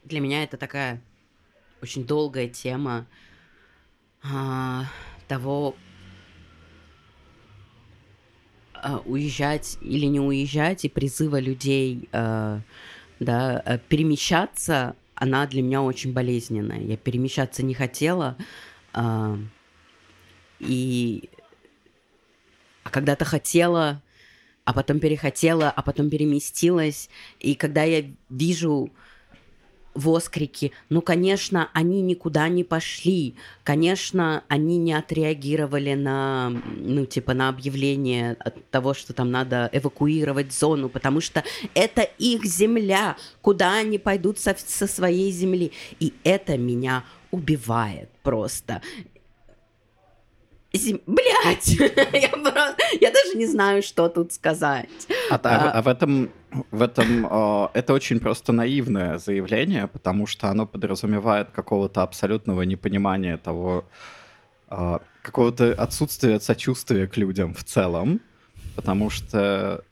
для меня это такая очень долгая тема а, того, а, уезжать или не уезжать, и призыва людей а, да, а, перемещаться, она для меня очень болезненная. Я перемещаться не хотела, а, и а когда-то хотела, а потом перехотела, а потом переместилась. И когда я вижу воскрики, ну, конечно, они никуда не пошли, конечно, они не отреагировали на, ну, типа, на объявление от того, что там надо эвакуировать зону, потому что это их земля, куда они пойдут со, со своей земли. И это меня убивает просто. Зем... Блять! <laughs> я, просто... я даже не знаю, что тут сказать. А, а, а в этом, в этом э, это очень просто наивное заявление, потому что оно подразумевает какого-то абсолютного непонимания того, а, какого-то отсутствия сочувствия к людям в целом, потому что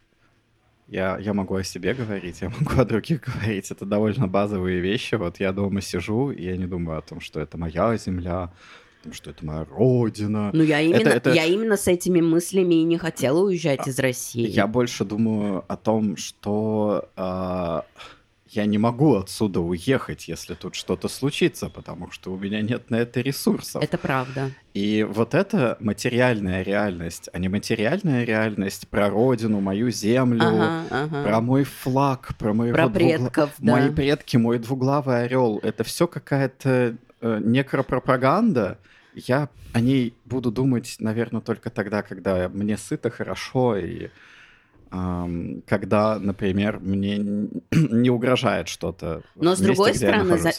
я, я могу о себе говорить, я могу о других говорить. Это довольно базовые вещи. Вот я дома сижу, и я не думаю о том, что это моя земля, что это моя родина. Ну, я именно, это, это... я именно с этими мыслями и не хотела уезжать из России. Я больше думаю о том, что э, я не могу отсюда уехать, если тут что-то случится, потому что у меня нет на это ресурсов. Это правда. И вот это материальная реальность, а не материальная реальность про родину, мою землю, ага, ага. про мой флаг, про моего про предков, двугла... да. мои предки, мой двуглавый орел. Это все какая-то э, некропропаганда. Я о ней буду думать, наверное, только тогда, когда мне сыто, хорошо и когда, например, мне <clears throat> не угрожает что-то. Но с другой стороны, за,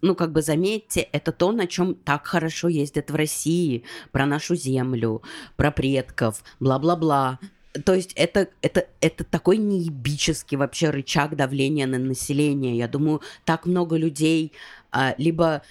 ну как бы заметьте, это то, на чем так хорошо ездят в России, про нашу землю, про предков, бла-бла-бла. То есть это, это, это такой неебический вообще рычаг давления на население. Я думаю, так много людей а, либо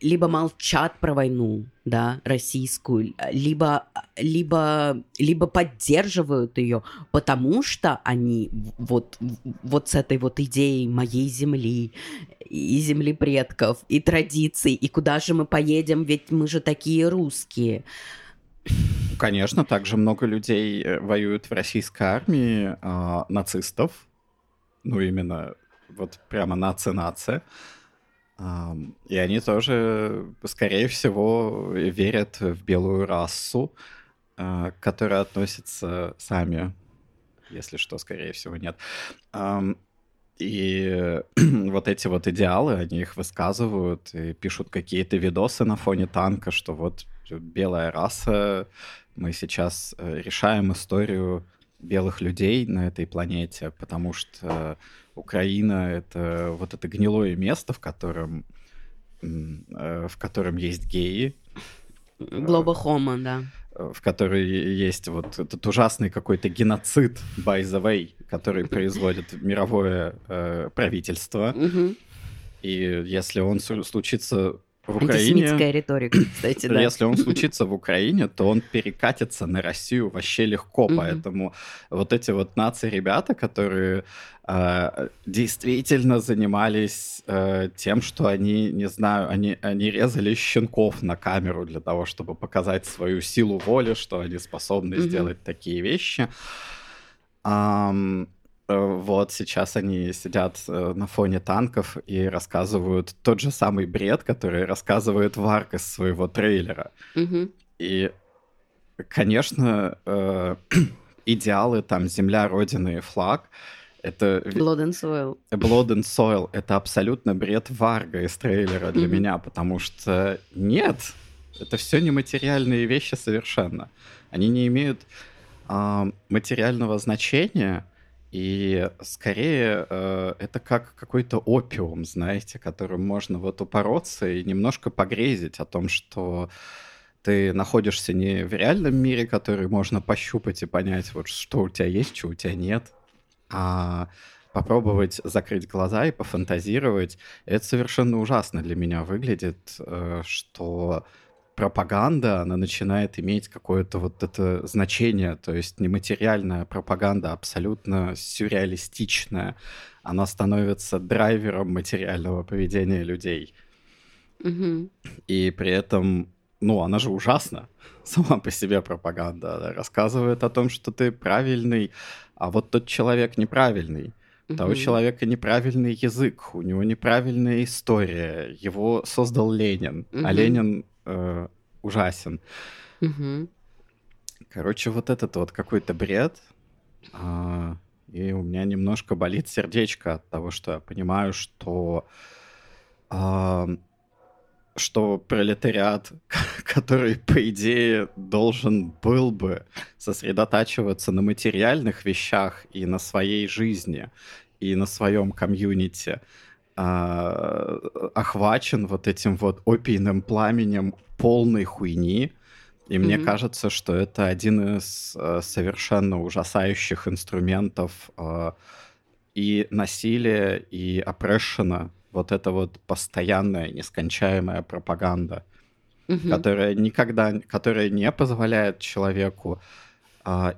либо молчат про войну, да, российскую, либо, либо, либо поддерживают ее, потому что они вот, вот с этой вот идеей моей земли и земли предков, и традиций, и куда же мы поедем, ведь мы же такие русские. Конечно, также много людей э, воюют в российской армии, э, нацистов, ну именно вот прямо нация-нация. И они тоже, скорее всего, верят в белую расу, а, к которой относятся сами, если что, скорее всего, нет. И <clears throat> вот эти вот идеалы, они их высказывают и пишут какие-то видосы на фоне танка, что вот белая раса, мы сейчас э, решаем историю белых людей на этой планете, потому что Украина — это вот это гнилое место, в котором, э, в котором есть геи. Глобохома, да. Э, в которой есть вот этот ужасный какой-то геноцид, by the way, который производит мировое э, правительство. И если он случится в Украине... риторика, кстати, да. Если он случится в Украине, то он <laughs> перекатится на Россию вообще легко, поэтому вот эти вот нации-ребята, которые э, действительно занимались э, тем, что они, не знаю, они, они резали щенков на камеру для того, чтобы показать свою силу воли, что они способны сделать такие вещи. Um, вот сейчас они сидят э, на фоне танков и рассказывают тот же самый бред, который рассказывает Варк из своего трейлера. Угу. И, конечно, э, <clears throat> идеалы там земля, родина и флаг это... Blood and Soil. Blood and Soil — это абсолютно бред Варга из трейлера для меня, потому что нет, это все нематериальные вещи совершенно. Они не имеют э, материального значения, и скорее э, это как какой-то опиум, знаете, которым можно вот упороться и немножко погрезить о том, что ты находишься не в реальном мире, который можно пощупать и понять, вот что у тебя есть, что у тебя нет, а попробовать закрыть глаза и пофантазировать. Это совершенно ужасно для меня выглядит, э, что пропаганда, она начинает иметь какое-то вот это значение, то есть нематериальная пропаганда, абсолютно сюрреалистичная, она становится драйвером материального поведения людей. Угу. И при этом, ну, она же ужасна, <laughs> сама по себе пропаганда. Она рассказывает о том, что ты правильный, а вот тот человек неправильный. У того человека неправильный язык, у него неправильная история. Его создал Ленин, угу. а Ленин э, ужасен. Угу. Короче, вот этот вот какой-то бред. А, и у меня немножко болит сердечко от того, что я понимаю, что а, что пролетариат, <laughs> который, по идее, должен был бы сосредотачиваться на материальных вещах и на своей жизни, и на своем комьюнити, а, охвачен вот этим вот опийным пламенем полной хуйни. И mm-hmm. мне кажется, что это один из э, совершенно ужасающих инструментов э, и насилия, и опрессиона. Вот это вот постоянная, нескончаемая пропаганда. Мгм. которая никогда, которая не позволяет человеку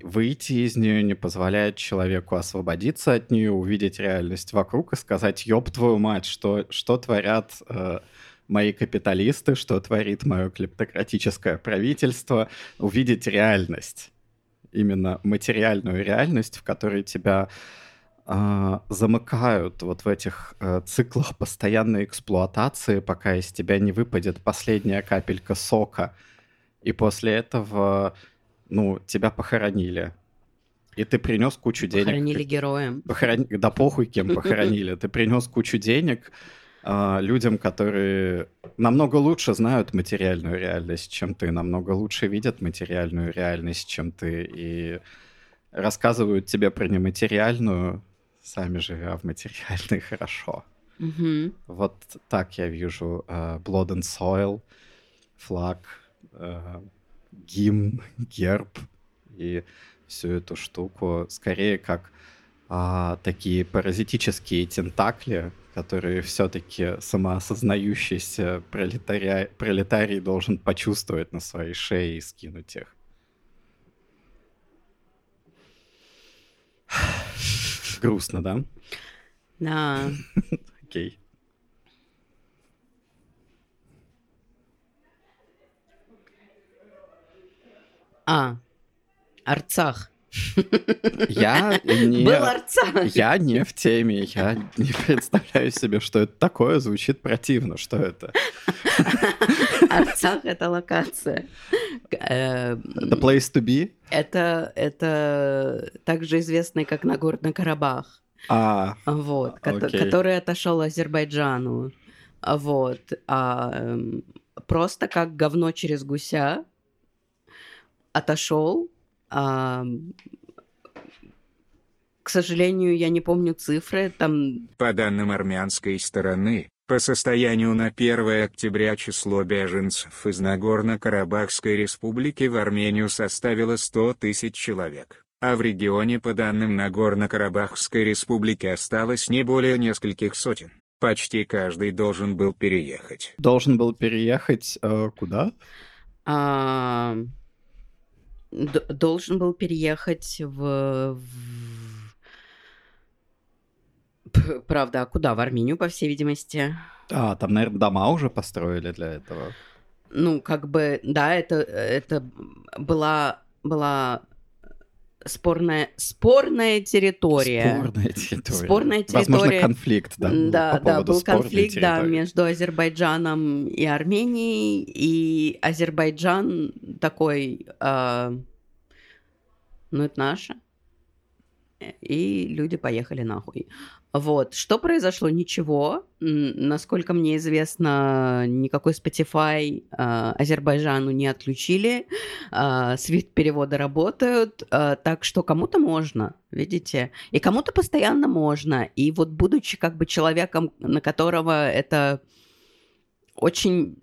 выйти из нее, не позволяет человеку освободиться от нее, увидеть реальность вокруг и сказать, ёб твою мать, что, что творят э, мои капиталисты, что творит мое клептократическое правительство, увидеть реальность, именно материальную реальность, в которой тебя а, замыкают вот в этих э, циклах постоянной эксплуатации, пока из тебя не выпадет последняя капелька сока. И после этого, ну, тебя похоронили. И ты принес кучу денег. Похоронили героем. Похорон- Да похуй, кем похоронили. Ты принес кучу денег а, людям, которые намного лучше знают материальную реальность, чем ты, намного лучше видят материальную реальность, чем ты, и рассказывают тебе про нематериальную, сами живя в материальной хорошо. Мгм. Вот так я вижу э, Blood and Soil, флаг, э, гимн, герб и всю эту штуку. Скорее как а, такие паразитические тентакли, которые все-таки самоосознающийся пролетария- пролетарий должен почувствовать на своей шее и скинуть их. Грустно, да? Да. <laughs> Окей. А, Арцах. Я не... Был Арцах. Я не в теме, я не представляю себе, что это такое, звучит противно, что это. Арцах — это локация. Э, The place to be? Это, это также известный как Нагорный Карабах. А, Вот, Окей. который отошел Азербайджану. Вот. а, просто как говно через гуся отошел. а, к сожалению, я не помню цифры. Там По данным армянской стороны, по состоянию на 1 октября число беженцев из Нагорно-Карабахской республики в Армению составило 100 тысяч человек, а в регионе по данным Нагорно-Карабахской республики осталось не более нескольких сотен. Почти каждый должен был переехать. должен был переехать э, куда? а, должен был переехать в... Правда, а куда? В Армению, по всей видимости. А, там, наверное, дома уже построили для этого. Ну, как бы, да, это, это была, была спорная, спорная территория. Спорная территория. Спорная Возможно, территория. конфликт, да. да, по да, был конфликт, да, территории. между Азербайджаном и Арменией, и Азербайджан такой, а, ну это наше, и люди поехали нахуй. Вот, что произошло? Ничего. Насколько мне известно, никакой Spotify а, Азербайджану не отключили, а, свифт-переводы работают, а, так что кому-то можно, видите, и кому-то постоянно можно. И вот будучи как бы человеком, на которого это очень,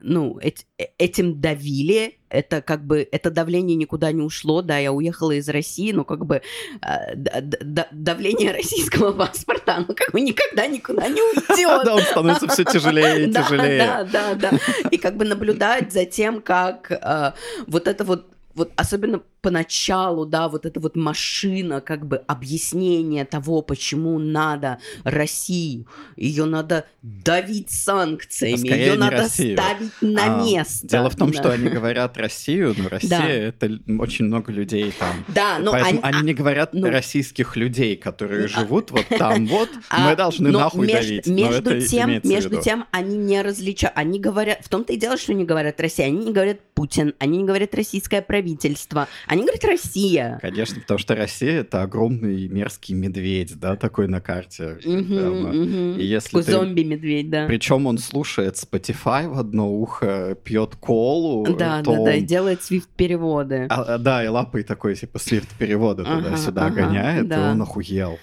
ну, эт- э- этим давили, это как бы, это давление никуда не ушло, да, я уехала из России, но как бы а, д- давление российского <laughs> паспорта, оно как бы никогда никуда не уйдет. Да, он становится все тяжелее и <laughs> тяжелее. Да, да, да. И как бы наблюдать за тем, как э, вот это вот вот особенно поначалу, да, вот эта вот машина, как бы объяснение того, почему надо Россию, ее надо давить санкциями, А ее не надо Россию. ставить на А, место. Дело в том, Да. что они говорят Россию, но Россия Да. это очень много людей там. Да, но Поэтому они, они не говорят ну- российских людей, которые живут вот там <laughs> вот. А, Мы должны но нахуй между, давить. Между тем, между тем, они не различают. Они говорят, в том-то и дело, что они говорят Россия. Они не говорят Путин, они не говорят российское правительство. Они говорят Россия. Конечно, потому что Россия это огромный мерзкий медведь, да, такой на карте. Прямо. мгм. И если Такой ты- зомби-медведь, да. Причем он слушает Spotify в одно ухо, пьет колу, Да, то да, да, и он- делает свифт-переводы. А, а, да, и лапой такой, типа, свифт перевода Ага, туда-сюда ага, гоняет, и да. он охуел.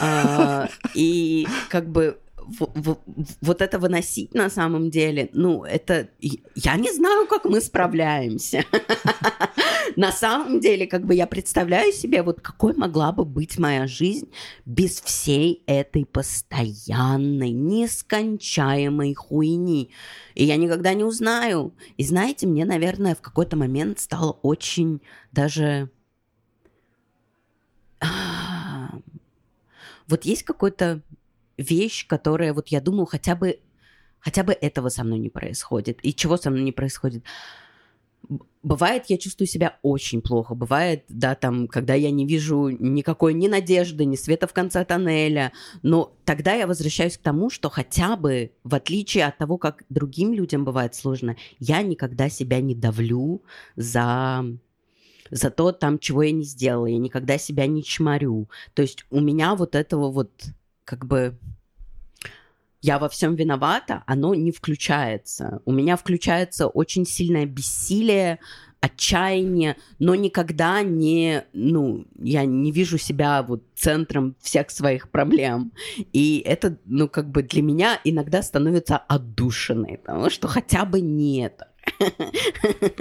А, И как бы вот это выносить на самом деле, ну, это... Я не знаю, как мы справляемся. <laughs> На самом деле, как бы я представляю себе, вот какой могла бы быть моя жизнь без всей этой постоянной, нескончаемой хуйни. И я никогда не узнаю. И знаете, мне, наверное, в какой-то момент стало очень даже... Вот есть какой-то вещь, которая вот я думаю, хотя бы, хотя бы этого со мной не происходит. И чего со мной не происходит? Бывает, я чувствую себя очень плохо. Бывает, да, там, когда я не вижу никакой ни надежды, ни света в конце тоннеля. Но тогда я возвращаюсь к тому, что хотя бы, в отличие от того, как другим людям бывает сложно, я никогда себя не давлю за за то, там, чего я не сделала. Я никогда себя не чморю. То есть у меня вот этого вот как бы я во всем виновата, оно не включается. У меня включается очень сильное бессилие, отчаяние, но никогда не, ну, я не вижу себя вот центром всех своих проблем. И это, ну, как бы для меня иногда становится отдушиной, потому что хотя бы не это.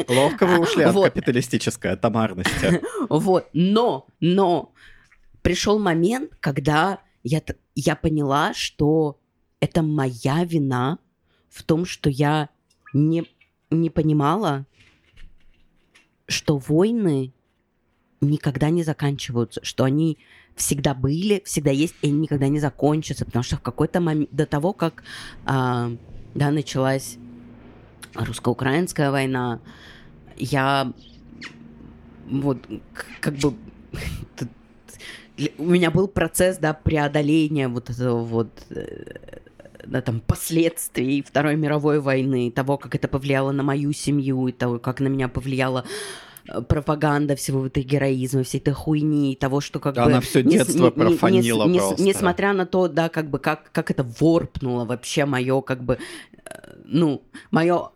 Ловко вы ушли от вот. капиталистической атомарности. <laughs> Вот, но, но пришел момент, когда я, я поняла, что это моя вина в том, что я не, не понимала, что войны никогда не заканчиваются, что они всегда были, всегда есть, и они никогда не закончатся, потому что в какой-то момент до того, как а, да, началась русско-украинская война, я вот как бы у меня был процесс, да, преодоления вот этого вот э, да, там, последствий Второй мировой войны, того, как это повлияло на мою семью, и того, как на меня повлияла э, пропаганда всего этой героизма, всей этой хуйни, того, что как да, бы... Она все детство не, профанила не, не, просто. Несмотря на то, да, как бы, как, как это ворпнуло вообще мое, как бы, э, ну, мое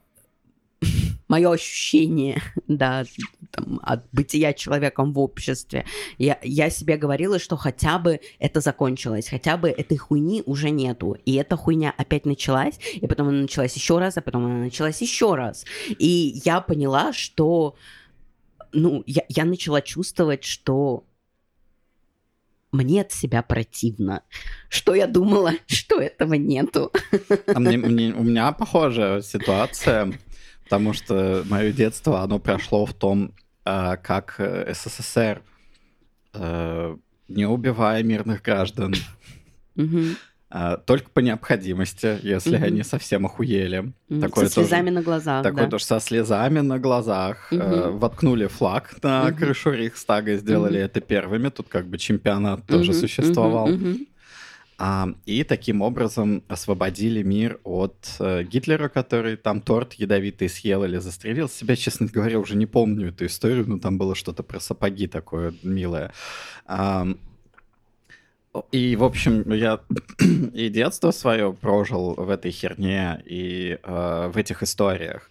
мое ощущение, <laughs> да, там, от бытия человеком в обществе. Я, я себе говорила, что хотя бы это закончилось, хотя бы этой хуйни уже нету. И эта хуйня опять началась, и потом она началась еще раз, а потом она началась еще раз. И я поняла, что, ну, я, я начала чувствовать, что мне от себя противно. Что я думала, <laughs> что этого нету. А мне, мне, у меня похожая ситуация потому что мое детство, оно прошло в том, а, как э, СССР, э, не убивая мирных граждан, а, только по необходимости, если они совсем охуели. Такое со слезами тоже, на глазах. Такое да. тоже со слезами на глазах. Угу. Воткнули флаг на крышу Рейхстага, сделали это первыми. Тут как бы чемпионат тоже существовал. А, и таким образом освободили мир от э, Гитлера, который там торт ядовитый съел или застрелил себя. Честно говоря, уже не помню эту историю, но там было что-то про сапоги такое милое. И, в общем, я <clears throat> и детство свое прожил в этой херне и э, в этих историях.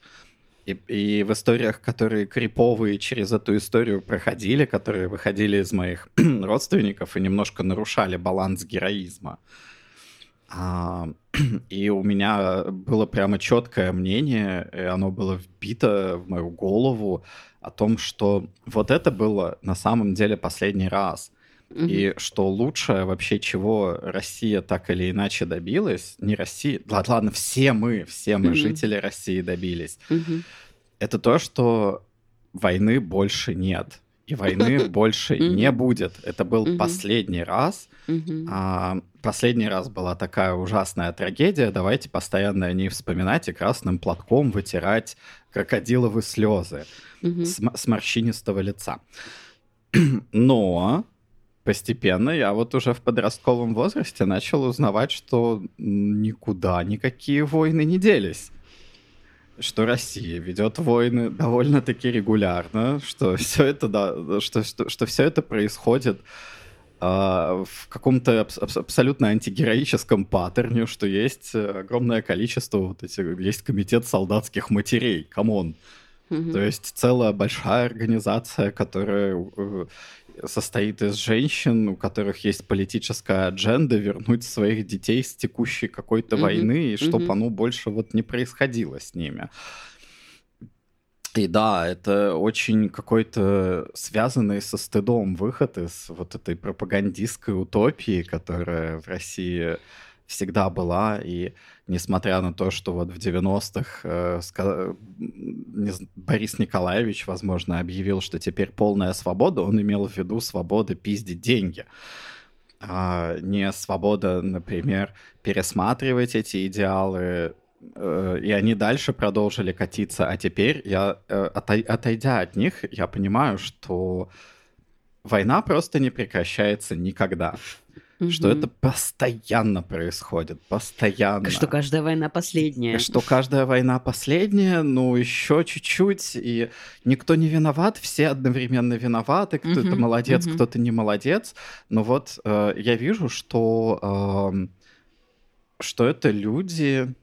И, и в историях, которые криповые через эту историю проходили, которые выходили из моих <clears throat> родственников и немножко нарушали баланс героизма. А, <clears throat> и у меня было прямо четкое мнение, и оно было вбито в мою голову о том, что вот это было на самом деле последний раз. Mm-hmm. И что лучшее вообще, чего Россия так или иначе добилась, не Россия, ладно, ладно все мы, все мы, mm-hmm. жители России добились, mm-hmm. это то, что войны больше нет. И войны <laughs> больше не будет. Это был последний раз. А, последний раз была такая ужасная трагедия. Давайте постоянно о ней вспоминать и красным платком вытирать крокодиловые слезы с морщинистого лица. <clears throat> Но постепенно я вот уже в подростковом возрасте начал узнавать, что никуда никакие войны не делись. Что Россия ведет войны довольно-таки регулярно, что все это, да, что, что, что все это происходит э, в каком-то аб- абсолютно антигероическом паттерне, что есть огромное количество вот этих, есть комитет солдатских матерей, come on. Mm-hmm. То есть целая большая организация, которая э, состоит из женщин, у которых есть политическая адженда вернуть своих детей с текущей какой-то mm-hmm. войны, и чтобы mm-hmm. оно больше вот не происходило с ними. И да, это очень какой-то связанный со стыдом выход из вот этой пропагандистской утопии, которая в России всегда была, и несмотря на то, что вот в 90-х э, Борис Николаевич, возможно, объявил, что теперь полная свобода, он имел в виду свободу пиздить деньги, а не свобода, например, пересматривать эти идеалы, Э, и они дальше продолжили катиться, а теперь я, э, отойдя от них, я понимаю, что война просто не прекращается никогда. Угу. Что это постоянно происходит, постоянно. Что каждая война последняя. Что каждая война последняя, ну еще чуть-чуть, и никто не виноват, все одновременно виноваты, кто-то угу. молодец, угу. кто-то не молодец. Но вот э, я вижу, что, э, что это люди,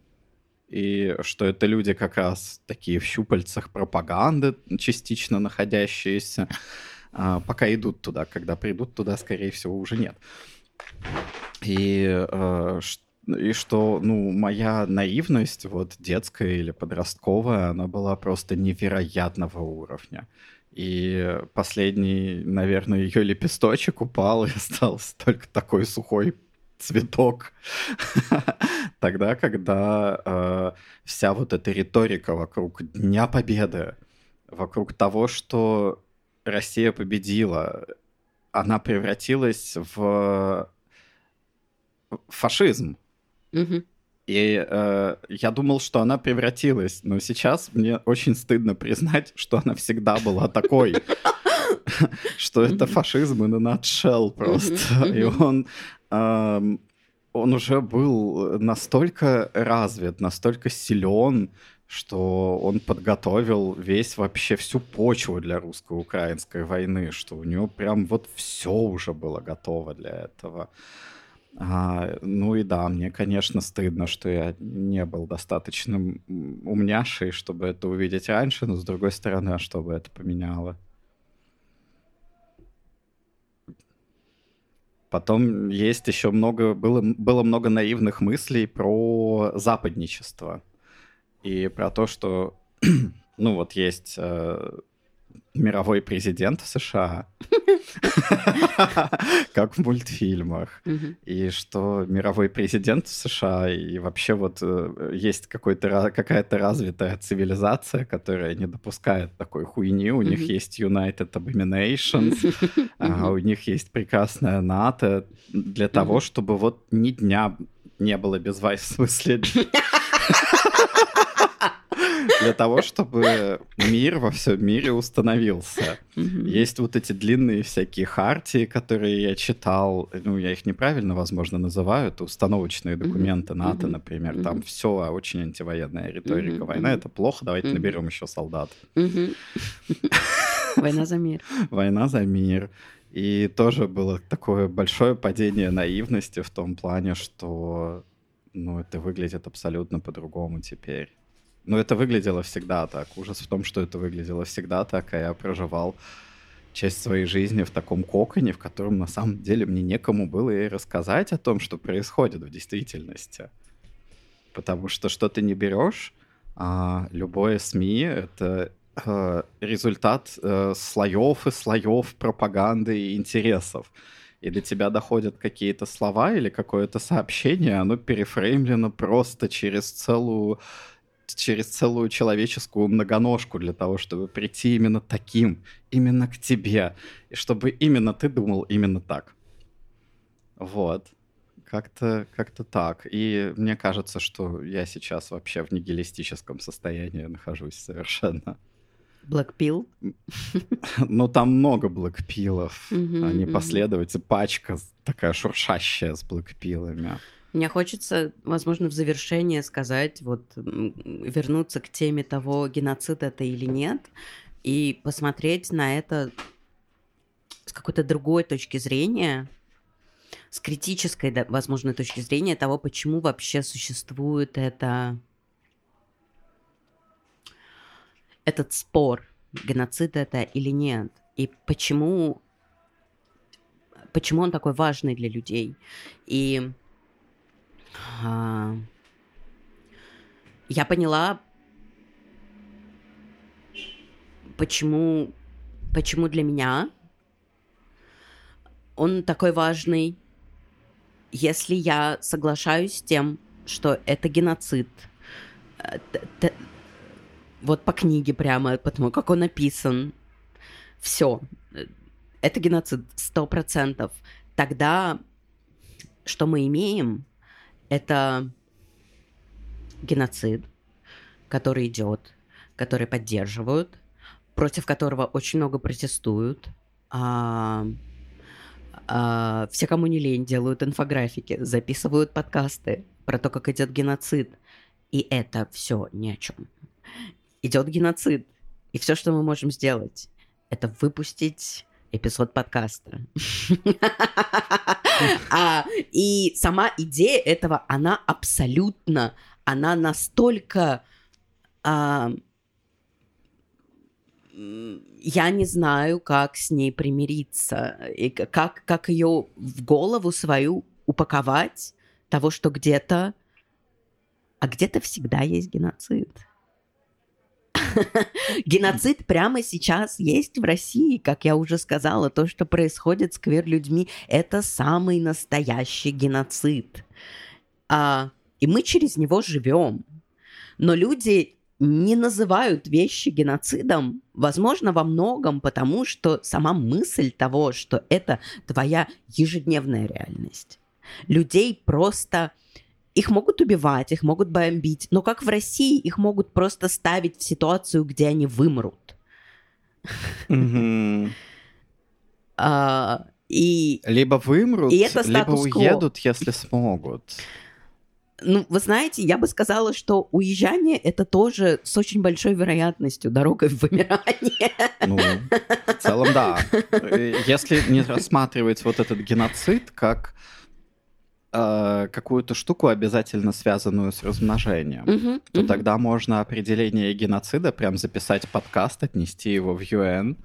и что это люди как раз такие в щупальцах пропаганды, частично находящиеся, а, пока идут туда. Когда придут туда, скорее всего, уже нет. И, а, и что, ну, моя наивность, вот детская или подростковая, она была просто невероятного уровня. И последний, наверное, ее лепесточек упал <laughs> и остался только такой сухой цветок. <laughs> Тогда, когда э, вся вот эта риторика вокруг Дня Победы, вокруг того, что Россия победила, она превратилась в фашизм. И э, я думал, что она превратилась, но сейчас мне очень стыдно признать, что она всегда была такой. <laughs> Что это фашизм a nutshell просто. И он он уже был настолько развит, настолько силен, что он подготовил весь вообще всю почву для русско-украинской войны, что у него прям вот все уже было готово для этого. А, ну и да, мне, конечно, стыдно, что я не был достаточно умняшей, чтобы это увидеть раньше, но с другой стороны, а что бы это поменяло? Потом есть еще много, было, было много наивных мыслей про западничество. И про то, что, <clears throat> ну вот есть э, мировой президент США, <laughs> как в мультфильмах. И что мировой президент США и вообще вот э, есть какая-то развитая цивилизация, которая не допускает такой хуйни. У них есть United Abominations, <laughs> а у них есть прекрасная НАТО. Для того, чтобы вот ни дня не было без вайс в смысле для того, чтобы мир во всем мире установился. Есть вот эти длинные всякие хартии, которые я читал, ну, я их неправильно, возможно, называю, это установочные документы НАТО, например, там все очень антивоенная риторика. Война — это плохо, давайте наберем еще солдат. <laughs> Война за мир. Война за мир. И тоже было такое большое падение наивности в том плане, что ну, это выглядит абсолютно по-другому теперь. Но это выглядело всегда так. Ужас в том, что это выглядело всегда так, а я проживал часть своей жизни в таком коконе, в котором на самом деле мне некому было и рассказать о том, что происходит в действительности. Потому что что ты не берешь, а любое СМИ — это э, результат э, слоев и слоев пропаганды и интересов. И до тебя доходят какие-то слова или какое-то сообщение, оно перефреймлено просто через целую через целую человеческую многоножку для того, чтобы прийти именно таким, именно к тебе, и чтобы именно ты думал именно так. Вот. Как-то как так. И мне кажется, что я сейчас вообще в нигилистическом состоянии нахожусь совершенно. Блэкпил? <laughs> Ну, там много блэкпилов. Они последовательно, пачка такая шуршащая с блэкпилами. Мне хочется, возможно, в завершение сказать, вот вернуться к теме того, геноцид это или нет, и посмотреть на это с какой-то другой точки зрения, с критической, возможно, точки зрения того, почему вообще существует это этот спор, геноцид это или нет, и почему почему он такой важный для людей. И я поняла, почему, почему для меня он такой важный, если я соглашаюсь с тем, что это геноцид. Вот по книге прямо, потому как он написан. Все. Это геноцид, сто процентов. Тогда что мы имеем, это геноцид, который идет, который поддерживают, против которого очень много протестуют. А, а, все, кому не лень, делают инфографики, записывают подкасты про то, как идет геноцид. И это все ни о чем. Идет геноцид. И все, что мы можем сделать, это выпустить эпизод подкаста. <laughs> а, и сама идея этого, она абсолютно, она настолько... А, я не знаю, как с ней примириться, и как, как ее в голову свою упаковать того, что где-то, а где-то всегда есть геноцид. <laughs> Геноцид прямо сейчас есть в России, как я уже сказала. То, что происходит с квир-людьми, это самый настоящий геноцид. А, и мы через него живем. Но люди не называют вещи геноцидом, возможно, во многом потому, что сама мысль того, что это твоя ежедневная реальность. Людей просто их могут убивать, их могут бомбить, но как в России их могут просто ставить в ситуацию, где они вымрут. А, и... Либо вымрут, и это либо уедут, если смогут. Ну, вы знаете, я бы сказала, что уезжание это тоже с очень большой вероятностью дорога в вымирание. Ну, в целом, да. Если не рассматривать вот этот геноцид как э, какую-то штуку, обязательно связанную с размножением, uh-huh, то uh-huh. тогда можно определение геноцида прям записать подкаст, отнести его в ЮН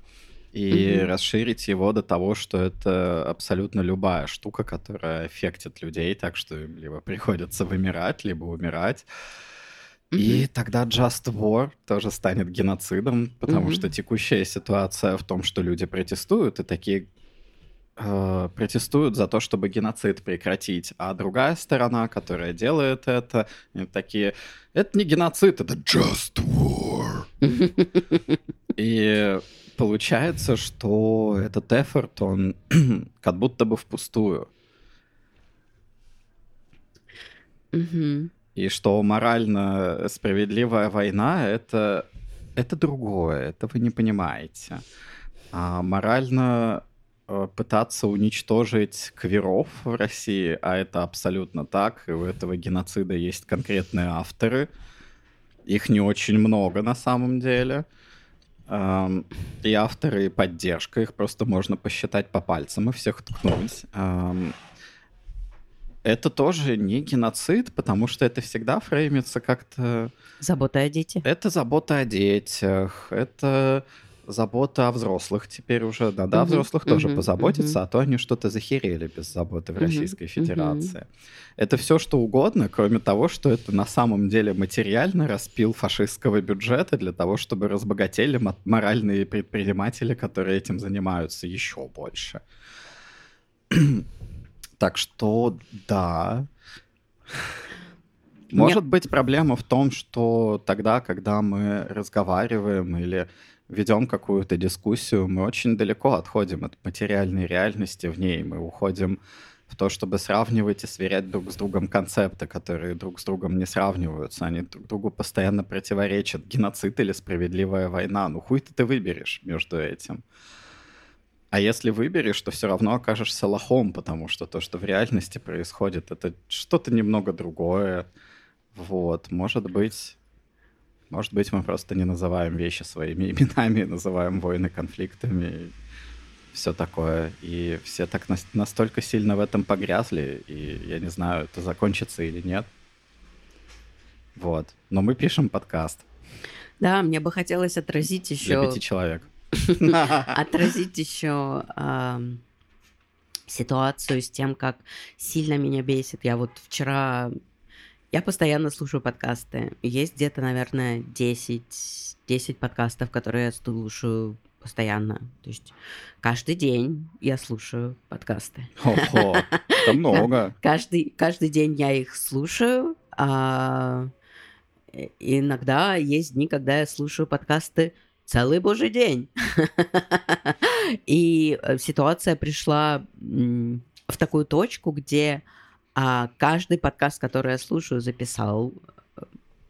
и uh-huh. расширить его до того, что это абсолютно любая штука, которая эффектит людей, так что им либо приходится вымирать, либо умирать. И тогда Just War тоже станет геноцидом, потому mm-hmm. что текущая ситуация в том, что люди протестуют, и такие э, протестуют за то, чтобы геноцид прекратить, а другая сторона, которая делает это, такие, это не геноцид, это just war. И получается, что этот эфорт, он <clears throat> как будто бы впустую. И что морально справедливая война это, это другое, это вы не понимаете. А морально пытаться уничтожить квиров в России, а это абсолютно так, и у этого геноцида есть конкретные авторы. Их не очень много на самом деле. Эм, и авторы, и поддержка, их просто можно посчитать по пальцам и всех ткнуть. Эм, это тоже не геноцид, потому что это всегда фреймится как-то... Забота о детях. Это забота о детях, это забота о взрослых теперь уже. Да, да, взрослых тоже позаботиться, а то они что-то захерели без заботы в Российской Федерации. Это все что угодно, кроме того, что это на самом деле материально распил фашистского бюджета для того, чтобы разбогатели моральные предприниматели, которые этим занимаются еще больше. <clears throat> так что да. Может быть, проблема в том, что тогда, когда мы разговариваем или ведем какую-то дискуссию, мы очень далеко отходим от материальной реальности в ней. Мы уходим в то, чтобы сравнивать и сверять друг с другом концепты, которые друг с другом не сравниваются. Они друг другу постоянно противоречат. Геноцид или справедливая война. Ну хуй ты ты выберешь между этим. А если выберешь, то все равно окажешься лохом, потому что то, что в реальности происходит, это что-то немного другое. Вот, может быть, может быть, мы просто не называем вещи своими <laughs> именами, называем войны конфликтами, все такое. И все так на- настолько сильно в этом погрязли, и я не знаю, это закончится или нет. Вот. Но мы пишем подкаст. Да, мне бы хотелось отразить еще... Для пяти человек. <laughs> Отразить еще ситуацию с тем, как сильно меня бесит. Я вот вчера... Я постоянно слушаю подкасты. Есть где-то, наверное, 10, 10 подкастов, которые я слушаю постоянно. То есть каждый день я слушаю подкасты. Ого, <laughs> это много. Каждый, каждый день я их слушаю. А иногда есть дни, когда я слушаю подкасты целый божий день. <laughs> И э, ситуация пришла в такую точку, где а, каждый подкаст, который я слушаю, записал э,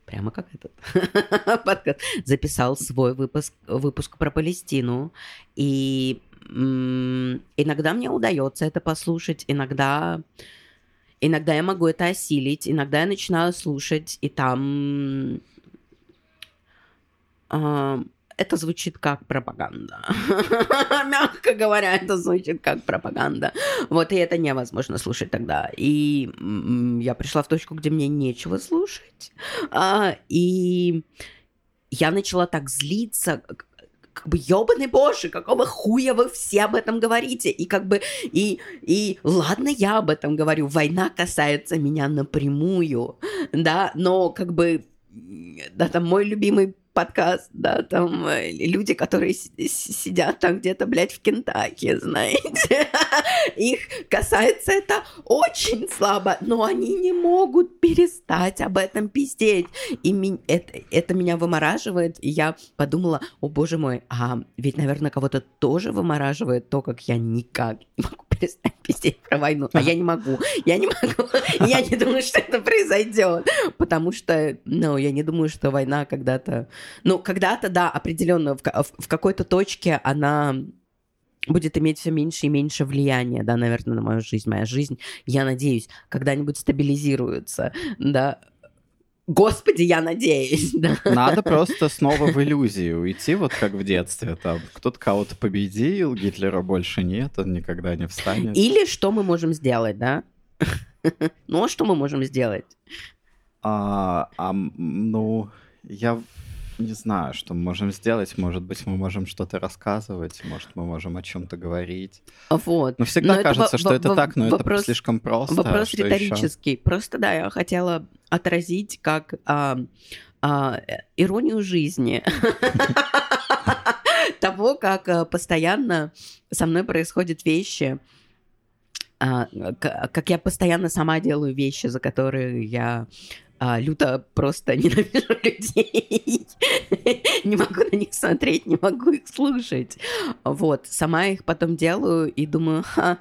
прямо как этот <laughs> подкаст, записал свой выпуск, выпуск про Палестину. И иногда мне удается это послушать, иногда, иногда я могу это осилить, иногда я начинаю слушать, и там это звучит как пропаганда. <laughs> Мягко говоря, это звучит как пропаганда. Вот, и это невозможно слушать тогда. И я пришла в точку, где мне нечего слушать. А, и я начала так злиться, как бы, ёбаный боже, какого хуя вы все об этом говорите? И как бы, и, и ладно, я об этом говорю, война касается меня напрямую, да, но как бы, да, там мой любимый подкаст, да, там э, люди, которые сидят там где-то, блядь, в Кентаки, <laughs> знаете. Их касается это очень слабо, но они не могут перестать об этом пиздеть. И это, это меня вымораживает, и я подумала, о боже мой, а ведь, наверное, кого-то тоже вымораживает то, как я никак не могу перестать пиздеть про войну, а я не могу, я не могу, я не думаю, что это произойдет, потому что, ну, я не думаю, что война когда-то ну, когда-то, да, определенно, в, в, в какой-то точке она будет иметь все меньше и меньше влияния, да, наверное, на мою жизнь. Моя жизнь, я надеюсь, когда-нибудь стабилизируется, да. Господи, я надеюсь, <laughs> да. Надо просто снова в иллюзию уйти, вот как в детстве. Там кто-то кого-то победил, Гитлера больше нет, он никогда не встанет. Или что мы можем сделать, да? <laughs> Ну, а что мы можем сделать? А, а, ну, я не знаю, что мы можем сделать. Может быть, мы можем что-то рассказывать, может, мы можем о чем-то говорить. Вот. Но всегда но кажется, это, что это так, но вопрос, это слишком просто. Вопрос риторический. Еще? Просто да, я хотела отразить как а, а, иронию жизни. <laughs> Того, как а, постоянно со мной происходят вещи, а, как я постоянно сама делаю вещи, за которые я а, люто просто <laughs> ненавижу людей. <laughs> не могу на них смотреть, не могу их слушать. Вот, сама их потом делаю и думаю, ха,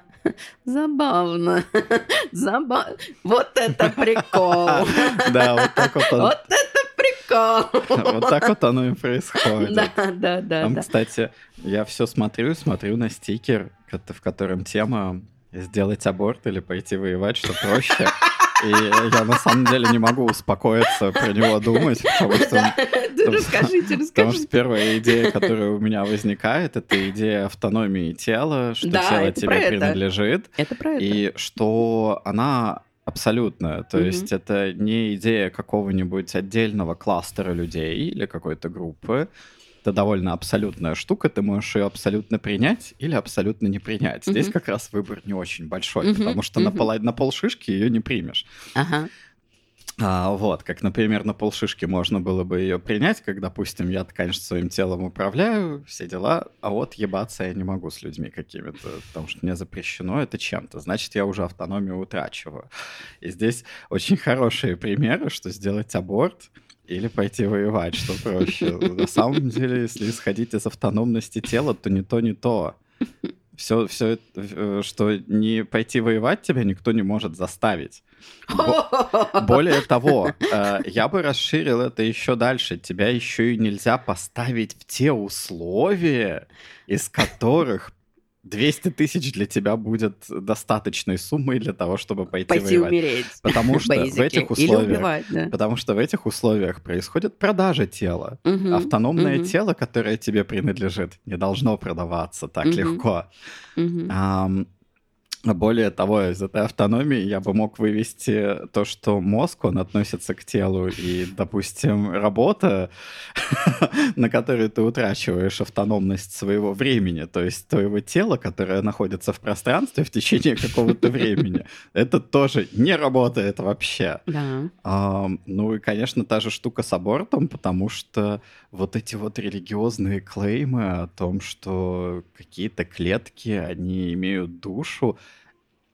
забавно, <laughs> забавно. Вот это прикол. Да, вот так вот Вот это прикол. Вот так вот оно и происходит. Да, да, да. Там, кстати, я все смотрю, смотрю на стикер, в котором тема сделать аборт или пойти воевать, что проще. И я на самом деле не могу успокоиться про него думать, потому что... Расскажите, расскажите. Потому что первая идея, которая у меня возникает, это идея автономии тела, что тело тебе принадлежит. Это про это. И что она абсолютно. То есть это не идея какого-нибудь отдельного кластера людей или какой-то группы, это довольно абсолютная штука, ты можешь ее абсолютно принять или абсолютно не принять. Здесь как раз выбор не очень большой, mm-hmm. потому что mm-hmm. на, пол, на полшишки ее не примешь. Ага. А, вот, как, например, на полшишки можно было бы ее принять, как, допустим, я, конечно, своим телом управляю, все дела, а вот ебаться я не могу с людьми какими-то, потому что мне запрещено это чем-то. Значит, я уже автономию утрачиваю. И здесь очень хорошие примеры, что сделать аборт — или пойти воевать, что проще. На самом деле, если исходить из автономности тела, то не то, не то. Все, все, э, что не пойти воевать тебя никто не может заставить. Более того, э, я бы расширил это еще дальше. Тебя еще и нельзя поставить в те условия, из которых 200 тысяч для тебя будет достаточной суммой для того, чтобы пойти, пойти воевать. умереть. Потому что в этих условиях, убивать, да. потому что в этих условиях происходит продажа тела. Угу, Автономное угу. тело, которое тебе принадлежит, не должно продаваться так угу. легко. Угу. Um, Более того, из этой автономии я бы мог вывести то, что мозг, он относится к телу, и, допустим, работа, <laughs> на которой ты утрачиваешь автономность своего времени, то есть твоего тела, которое находится в пространстве в течение какого-то времени, <laughs> это тоже не работает вообще. Да. А, ну и, конечно, та же штука с абортом, потому что вот эти вот религиозные клеймы о том, что какие-то клетки, они имеют душу,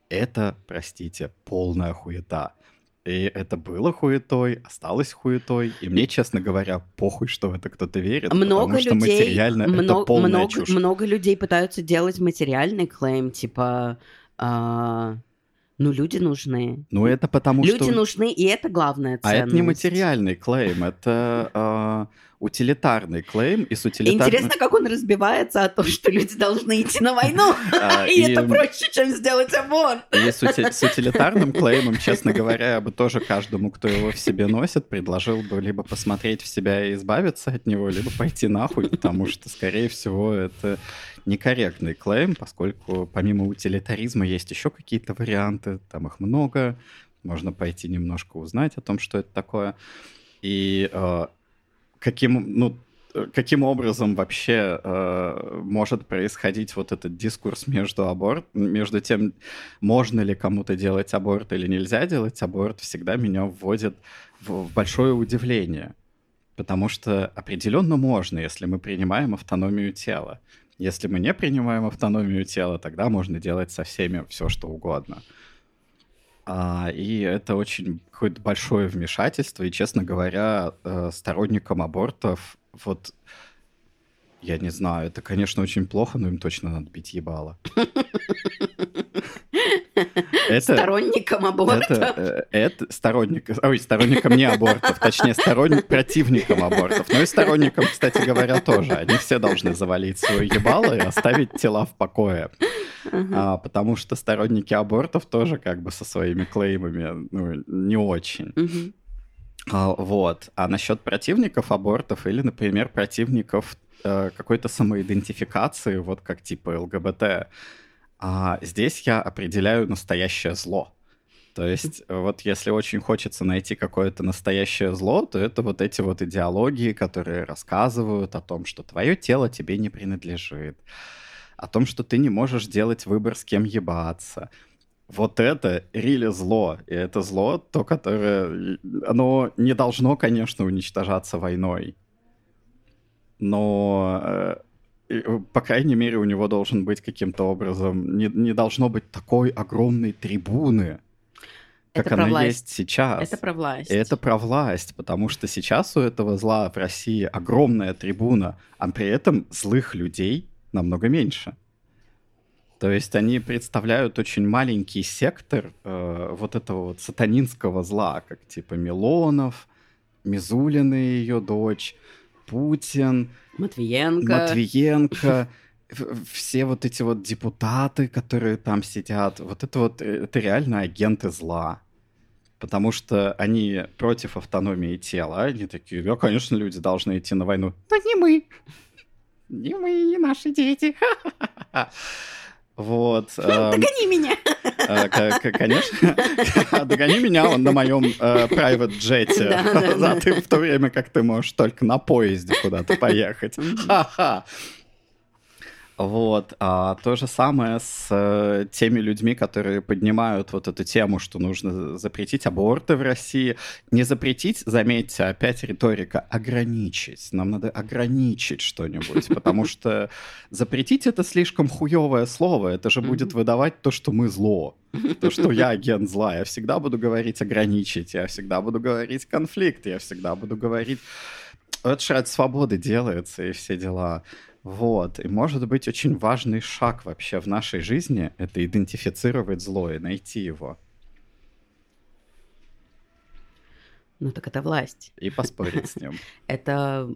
это, простите, полная хуета. И это было хуетой, осталось хуетой. И мне, честно говоря, похуй, что в это кто-то верит. Много потому что людей, материально это много, полная много, чушь. много людей пытаются делать материальный клейм, типа, а, ну люди нужны. Ну это потому Люди что... нужны, и это главная А ценность. это не материальный клейм, это а, утилитарный клейм. И с утилитарным... Интересно, как он разбивается о том, что люди должны идти на войну. <laughs> А, <laughs> И это проще, чем сделать аборт. И с утилитарным клеймом, честно говоря, я бы тоже каждому, кто его в себе носит, предложил бы либо посмотреть в себя и избавиться от него, либо пойти нахуй, потому что, скорее всего, это некорректный клейм, поскольку помимо утилитаризма есть еще какие-то варианты, там их много, можно пойти немножко узнать о том, что это такое. И э, каким, ну, э, каким образом вообще э, может происходить вот этот дискурс между аборт, между тем, можно ли кому-то делать аборт или нельзя делать аборт, всегда меня вводит в, в большое удивление. Потому что определенно можно, если мы принимаем автономию тела. Если мы не принимаем автономию тела, тогда можно делать со всеми все, что угодно. А, и это очень какое-то большое вмешательство. И, честно говоря, э, сторонникам абортов, вот, я не знаю, это, конечно, очень плохо, но им точно надо бить ебало. Это, Сторонником аборта. это, э, это сторонник, ой, сторонникам не абортов, точнее, сторонник противникам абортов. Ну и сторонникам, кстати говоря, тоже. Они все должны завалить свое ебало и оставить тела в покое. А, потому что сторонники абортов тоже как бы со своими клеймами ну, не очень. Мгм. А, вот. А насчет противников абортов или, например, противников э, какой-то самоидентификации, вот как типа ЛГБТ, а, здесь я определяю настоящее зло. То есть, вот если очень хочется найти какое-то настоящее зло, то это вот эти вот идеологии, которые рассказывают о том, что твое тело тебе не принадлежит, о том, что ты не можешь делать выбор, с кем ебаться. Вот это рили зло. И это зло, то, которое... Оно не должно, конечно, уничтожаться войной. Но, э, по крайней мере, у него должен быть каким-то образом... Не, не должно быть такой огромной трибуны, как Это про она власть. есть сейчас. Это про власть. И это про власть, потому что сейчас у этого зла в России огромная трибуна, а при этом злых людей намного меньше. То есть они представляют очень маленький сектор э, вот этого вот сатанинского зла, как типа Милонов, Мизулина и ее дочь, Путин, Матвиенко. Матвиенко, <laughs> все вот эти вот депутаты, которые там сидят, вот это вот, э, это реально агенты зла. Потому что они против автономии тела. Они такие, да, конечно, люди должны идти на войну. Но не мы. Не мы, не наши дети. <laughs> Вот. <laughs> эм, Догони меня! э, Конечно. <laughs> Догони меня он на моем э, private джете. <laughs> Да, ты в то время как ты можешь только на поезде куда-то поехать. Ха-ха. Вот. А то же самое с э, теми людьми, которые поднимают вот эту тему, что нужно запретить аборты в России. Не запретить, заметьте, опять риторика, ограничить. Нам надо ограничить что-нибудь, <laughs> потому что запретить это слишком хуевое слово. Это же будет выдавать то, что мы зло. То, что я <laughs> агент зла. Я всегда буду говорить ограничить, я всегда буду говорить конфликт, я всегда буду говорить... Это же ради свободы делается и все дела. Вот. И может быть очень важный шаг вообще в нашей жизни — это идентифицировать зло и найти его. Ну так это власть. И поспорить с ним. <laughs> Это,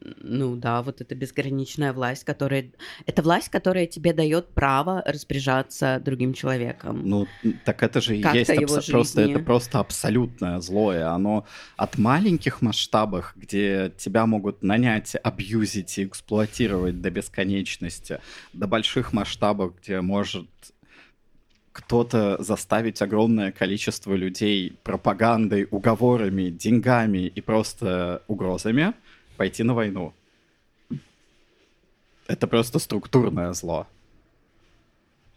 ну да, вот это безграничная власть, которая... Это власть, которая тебе дает право распоряжаться другим человеком. Ну, так это же и есть его абсо- просто жизни. это просто абсолютное злое. Оно от маленьких масштабах, где тебя могут нанять, абьюзить и эксплуатировать до бесконечности, до больших масштабов, где может кто-то заставить огромное количество людей пропагандой, уговорами, деньгами и просто угрозами пойти на войну. Это просто структурное зло.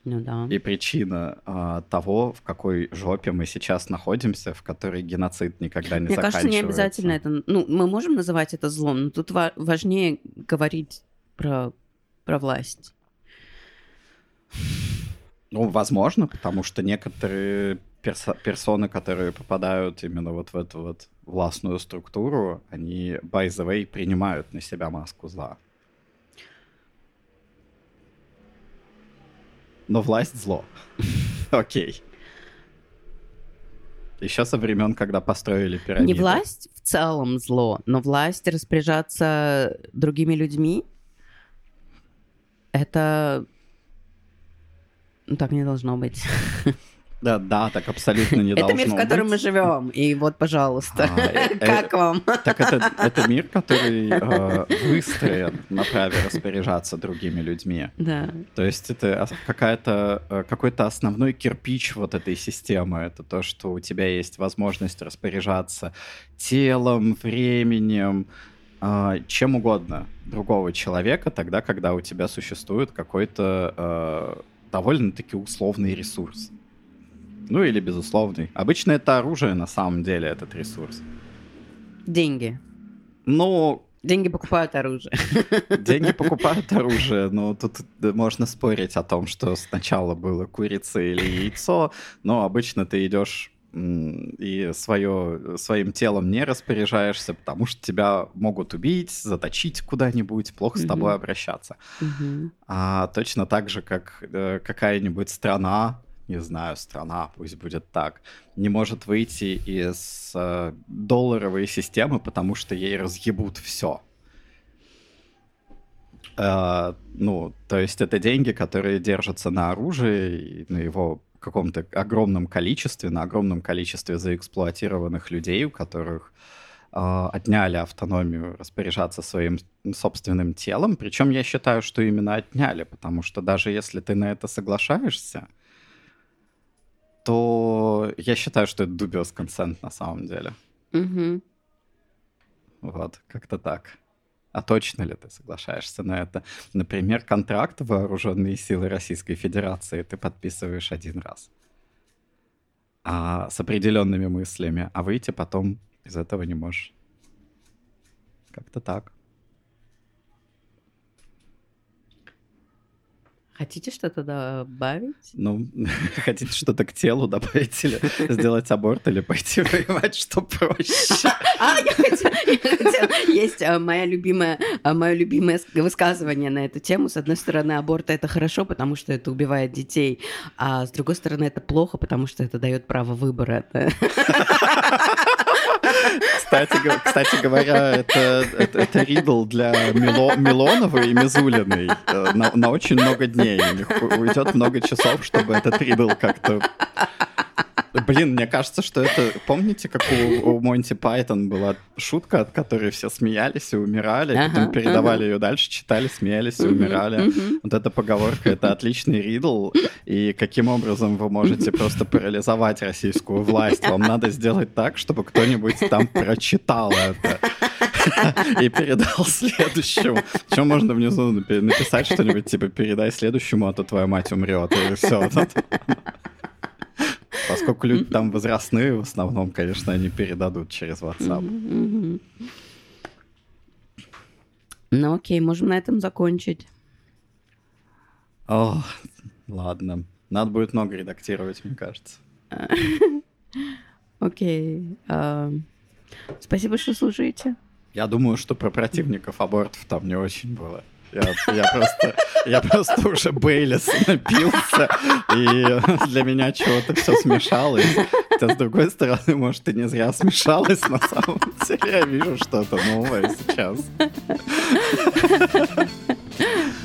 Ну да. И причина а, того, в какой жопе мы сейчас находимся, в которой геноцид никогда не Мне заканчивается. кажется, не обязательно это... Ну, мы можем называть это злом, но тут ва- важнее говорить про, про власть. Ну, возможно, потому что некоторые перso- персоны, которые попадают именно вот в эту вот властную структуру, они, by the way, принимают на себя маску зла. Но власть зло. <laughs> Окей. Еще со времен, когда построили пирамиды. Не власть в целом зло, но власть распоряжаться другими людьми это ну, так не должно быть. <laughs> Да, да, так абсолютно не Это должно мир, в котором мы живем. И вот, пожалуйста, А, э, <laughs> как вам? Так это, <laughs> это мир, который э, выстроен на праве распоряжаться другими людьми. Да. То есть это какая-то, э, какой-то основной кирпич вот этой системы. Это то, что у тебя есть возможность распоряжаться телом, временем, а, чем угодно другого человека, тогда, когда у тебя существует какой-то э, довольно-таки условный ресурс. Ну или безусловный. Обычно это оружие на самом деле, этот ресурс. Деньги. Ну, Деньги покупают оружие. <laughs> Деньги покупают оружие, но тут можно спорить о том, что сначала было курица или яйцо, но обычно ты идешь и свое, своим телом не распоряжаешься, потому что тебя могут убить, заточить куда-нибудь, плохо с тобой обращаться. Мгм. А точно так же, как э, какая-нибудь страна, не знаю, страна, пусть будет так, не может выйти из э, долларовой системы, потому что ей разъебут все. ну, то есть это деньги, которые держатся на оружии, на его каком-то огромном количестве, на огромном количестве заэксплуатированных людей, у которых э, отняли автономию распоряжаться своим собственным телом. Причем я считаю, что именно отняли, потому что даже если ты на это соглашаешься, то я считаю, что это dubious consent на самом деле. Мгм. Вот, как-то так. А точно ли ты соглашаешься на это? Например, контракт вооруженные силы Российской Федерации ты подписываешь один раз. А с определенными мыслями, а выйти потом из этого не можешь. Как-то так. Хотите что-то добавить? Ну, <laughs> хотите что-то к телу добавить или сделать аборт, или пойти воевать, что проще? А, я хотела. Есть а, моя любимая, а, мое любимое ск- высказывание на эту тему. С одной стороны, аборт это хорошо, потому что это убивает детей, а с другой стороны, это плохо, потому что это дает право выбора. <laughs> Кстати, кстати говоря, это, это, это ридл для Мило- Милоновой и Мизулиной э, на, на очень много дней. У них уйдет много часов, чтобы этот ридл как-то... Блин, мне кажется, что это... Помните, как у, у Монти Пайтон была шутка, от которой все смеялись и умирали, Ага, потом передавали ага. ее дальше, читали, смеялись и умирали. Вот эта поговорка — это отличный ридл, и каким образом вы можете просто парализовать российскую власть? Вам надо сделать так, чтобы кто-нибудь там прочитал это и передал следующему. Чем можно внизу напи- написать что-нибудь, типа «передай следующему, а то твоя мать умрет», и все. Поскольку люди там возрастные, в основном, конечно, они передадут через WhatsApp. Ну окей, можем на этом закончить. О, ладно. Надо будет много редактировать, мне кажется. <laughs> Окей. а, Спасибо, что слушаете. Я думаю, что про противников абортов там не очень было. Я, я просто, я просто уже Бейлис напился, и для меня чего-то все смешалось. Хотя, с другой стороны, может, и не зря смешалось на самом деле. Я вижу что-то новое сейчас.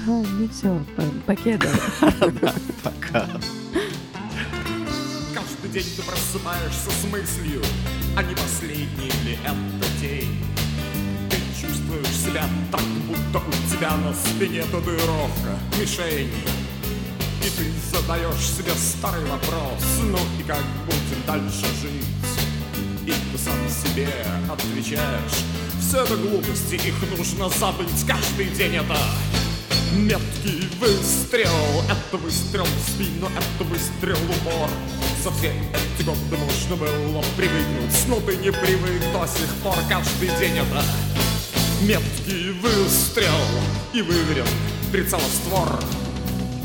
Ну все, покеда. Пока. Каждый день ты просыпаешься с мыслью, а не последний ли это день? Чувствуешь себя так, будто у тебя на спине татуировка, мишень. И ты задаешь себе старый вопрос Ну и как будем дальше жить? И ты сам себе отвечаешь Все это глупости, их нужно забыть Каждый день это Меткий выстрел, это выстрел в спину, это выстрел в упор За все эти годы можно было привыкнуть, но ты не привык до сих пор Каждый день это меткий выстрел И выверен прицелоствор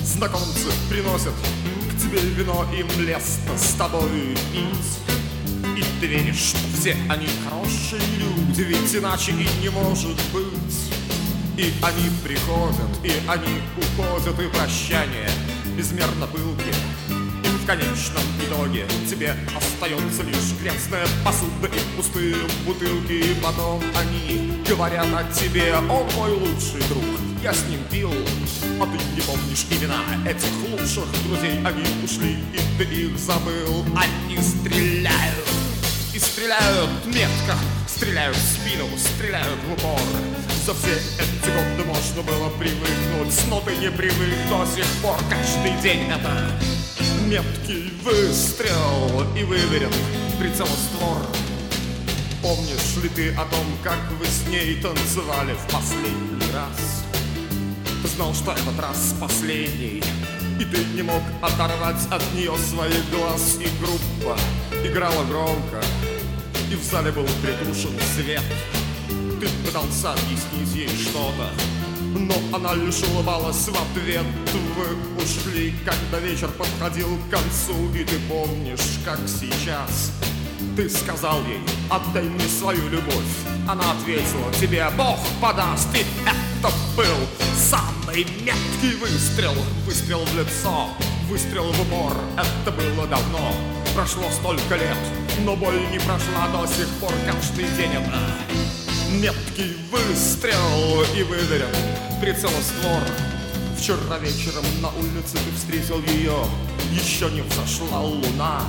Знакомцы приносят к тебе вино, им лестно с тобой пить И ты веришь, что все они хорошие люди, ведь иначе и не может быть и они приходят, и они уходят, и прощание безмерно пылки. И в конечном итоге тебе остается лишь грязная посуда и пустые бутылки. И потом они говорят о тебе, он мой лучший друг, я с ним пил. А ты не помнишь имена этих лучших друзей, они ушли, и ты их забыл. Они стреляют, и стреляют метко, стреляют в спину, стреляют в упор. За все эти годы можно было привыкнуть, но ты не привык до сих пор. Каждый день это меткий выстрел и выверен прицелоствор. Помнишь ли ты о том, как вы с ней танцевали в последний раз? Ты знал, что этот раз последний, и ты не мог оторвать от нее своих глаз, и группа играла громко, и в зале был притушен свет. Ты пытался объяснить ей что-то, но она лишь улыбалась в ответ. Вы ушли, когда вечер подходил к концу, и ты помнишь, как сейчас. Ты сказал ей, отдай мне свою любовь. Она ответила тебе, Бог подаст, и это был самый меткий выстрел. Выстрел в лицо, выстрел в упор. Это было давно, прошло столько лет, но боль не прошла до сих пор. Каждый день это меткий выстрел и выверен прицелоствор. Вчера вечером на улице ты встретил ее, еще не взошла луна.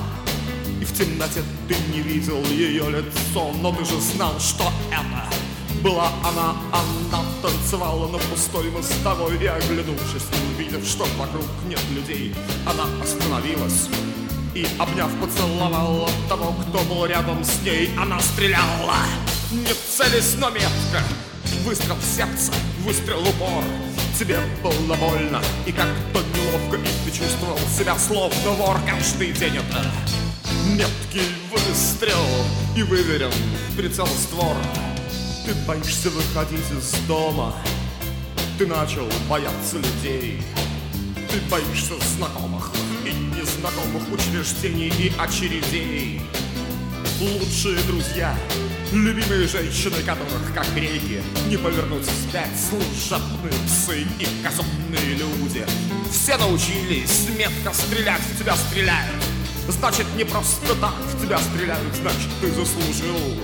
И в темноте ты не видел ее лицо, но ты же знал, что это была она. Она танцевала на пустой мостовой и, оглянувшись, увидев, что вокруг нет людей, она остановилась и, обняв, поцеловала того, кто был рядом с ней. Она стреляла, не целясь, но метко. Выстрел в сердце, выстрел в упор. Тебе было больно и как-то неловко, и ты чувствовал себя словно вор каждый день это меткий выстрел и выверен прицел створ. Ты боишься выходить из дома, ты начал бояться людей. Ты боишься знакомых и незнакомых учреждений и очередей. Лучшие друзья, любимые женщины, которых, как реки, не повернуть вспять служебные псы и казенные люди. Все научились метко стрелять, в тебя стреляют. Значит, не просто так в тебя стреляют, значит, ты заслужил.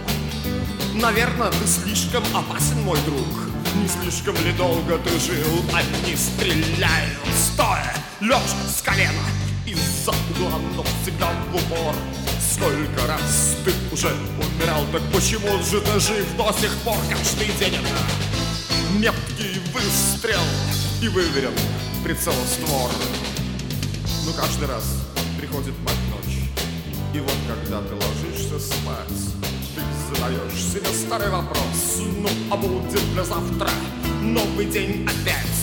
Наверное, ты слишком опасен, мой друг. Не слишком ли долго ты жил? Они стреляют, стоя, лежа с колена. Из-за угла, но всегда в упор. Сколько раз ты уже умирал, так почему же ты жив до сих пор каждый день это? Меткий выстрел и выверен прицелоствор. Но каждый раз приходит ночь, и вот когда ты ложишься спать, ты задаешь себе старый вопрос, ну а будет для завтра новый день опять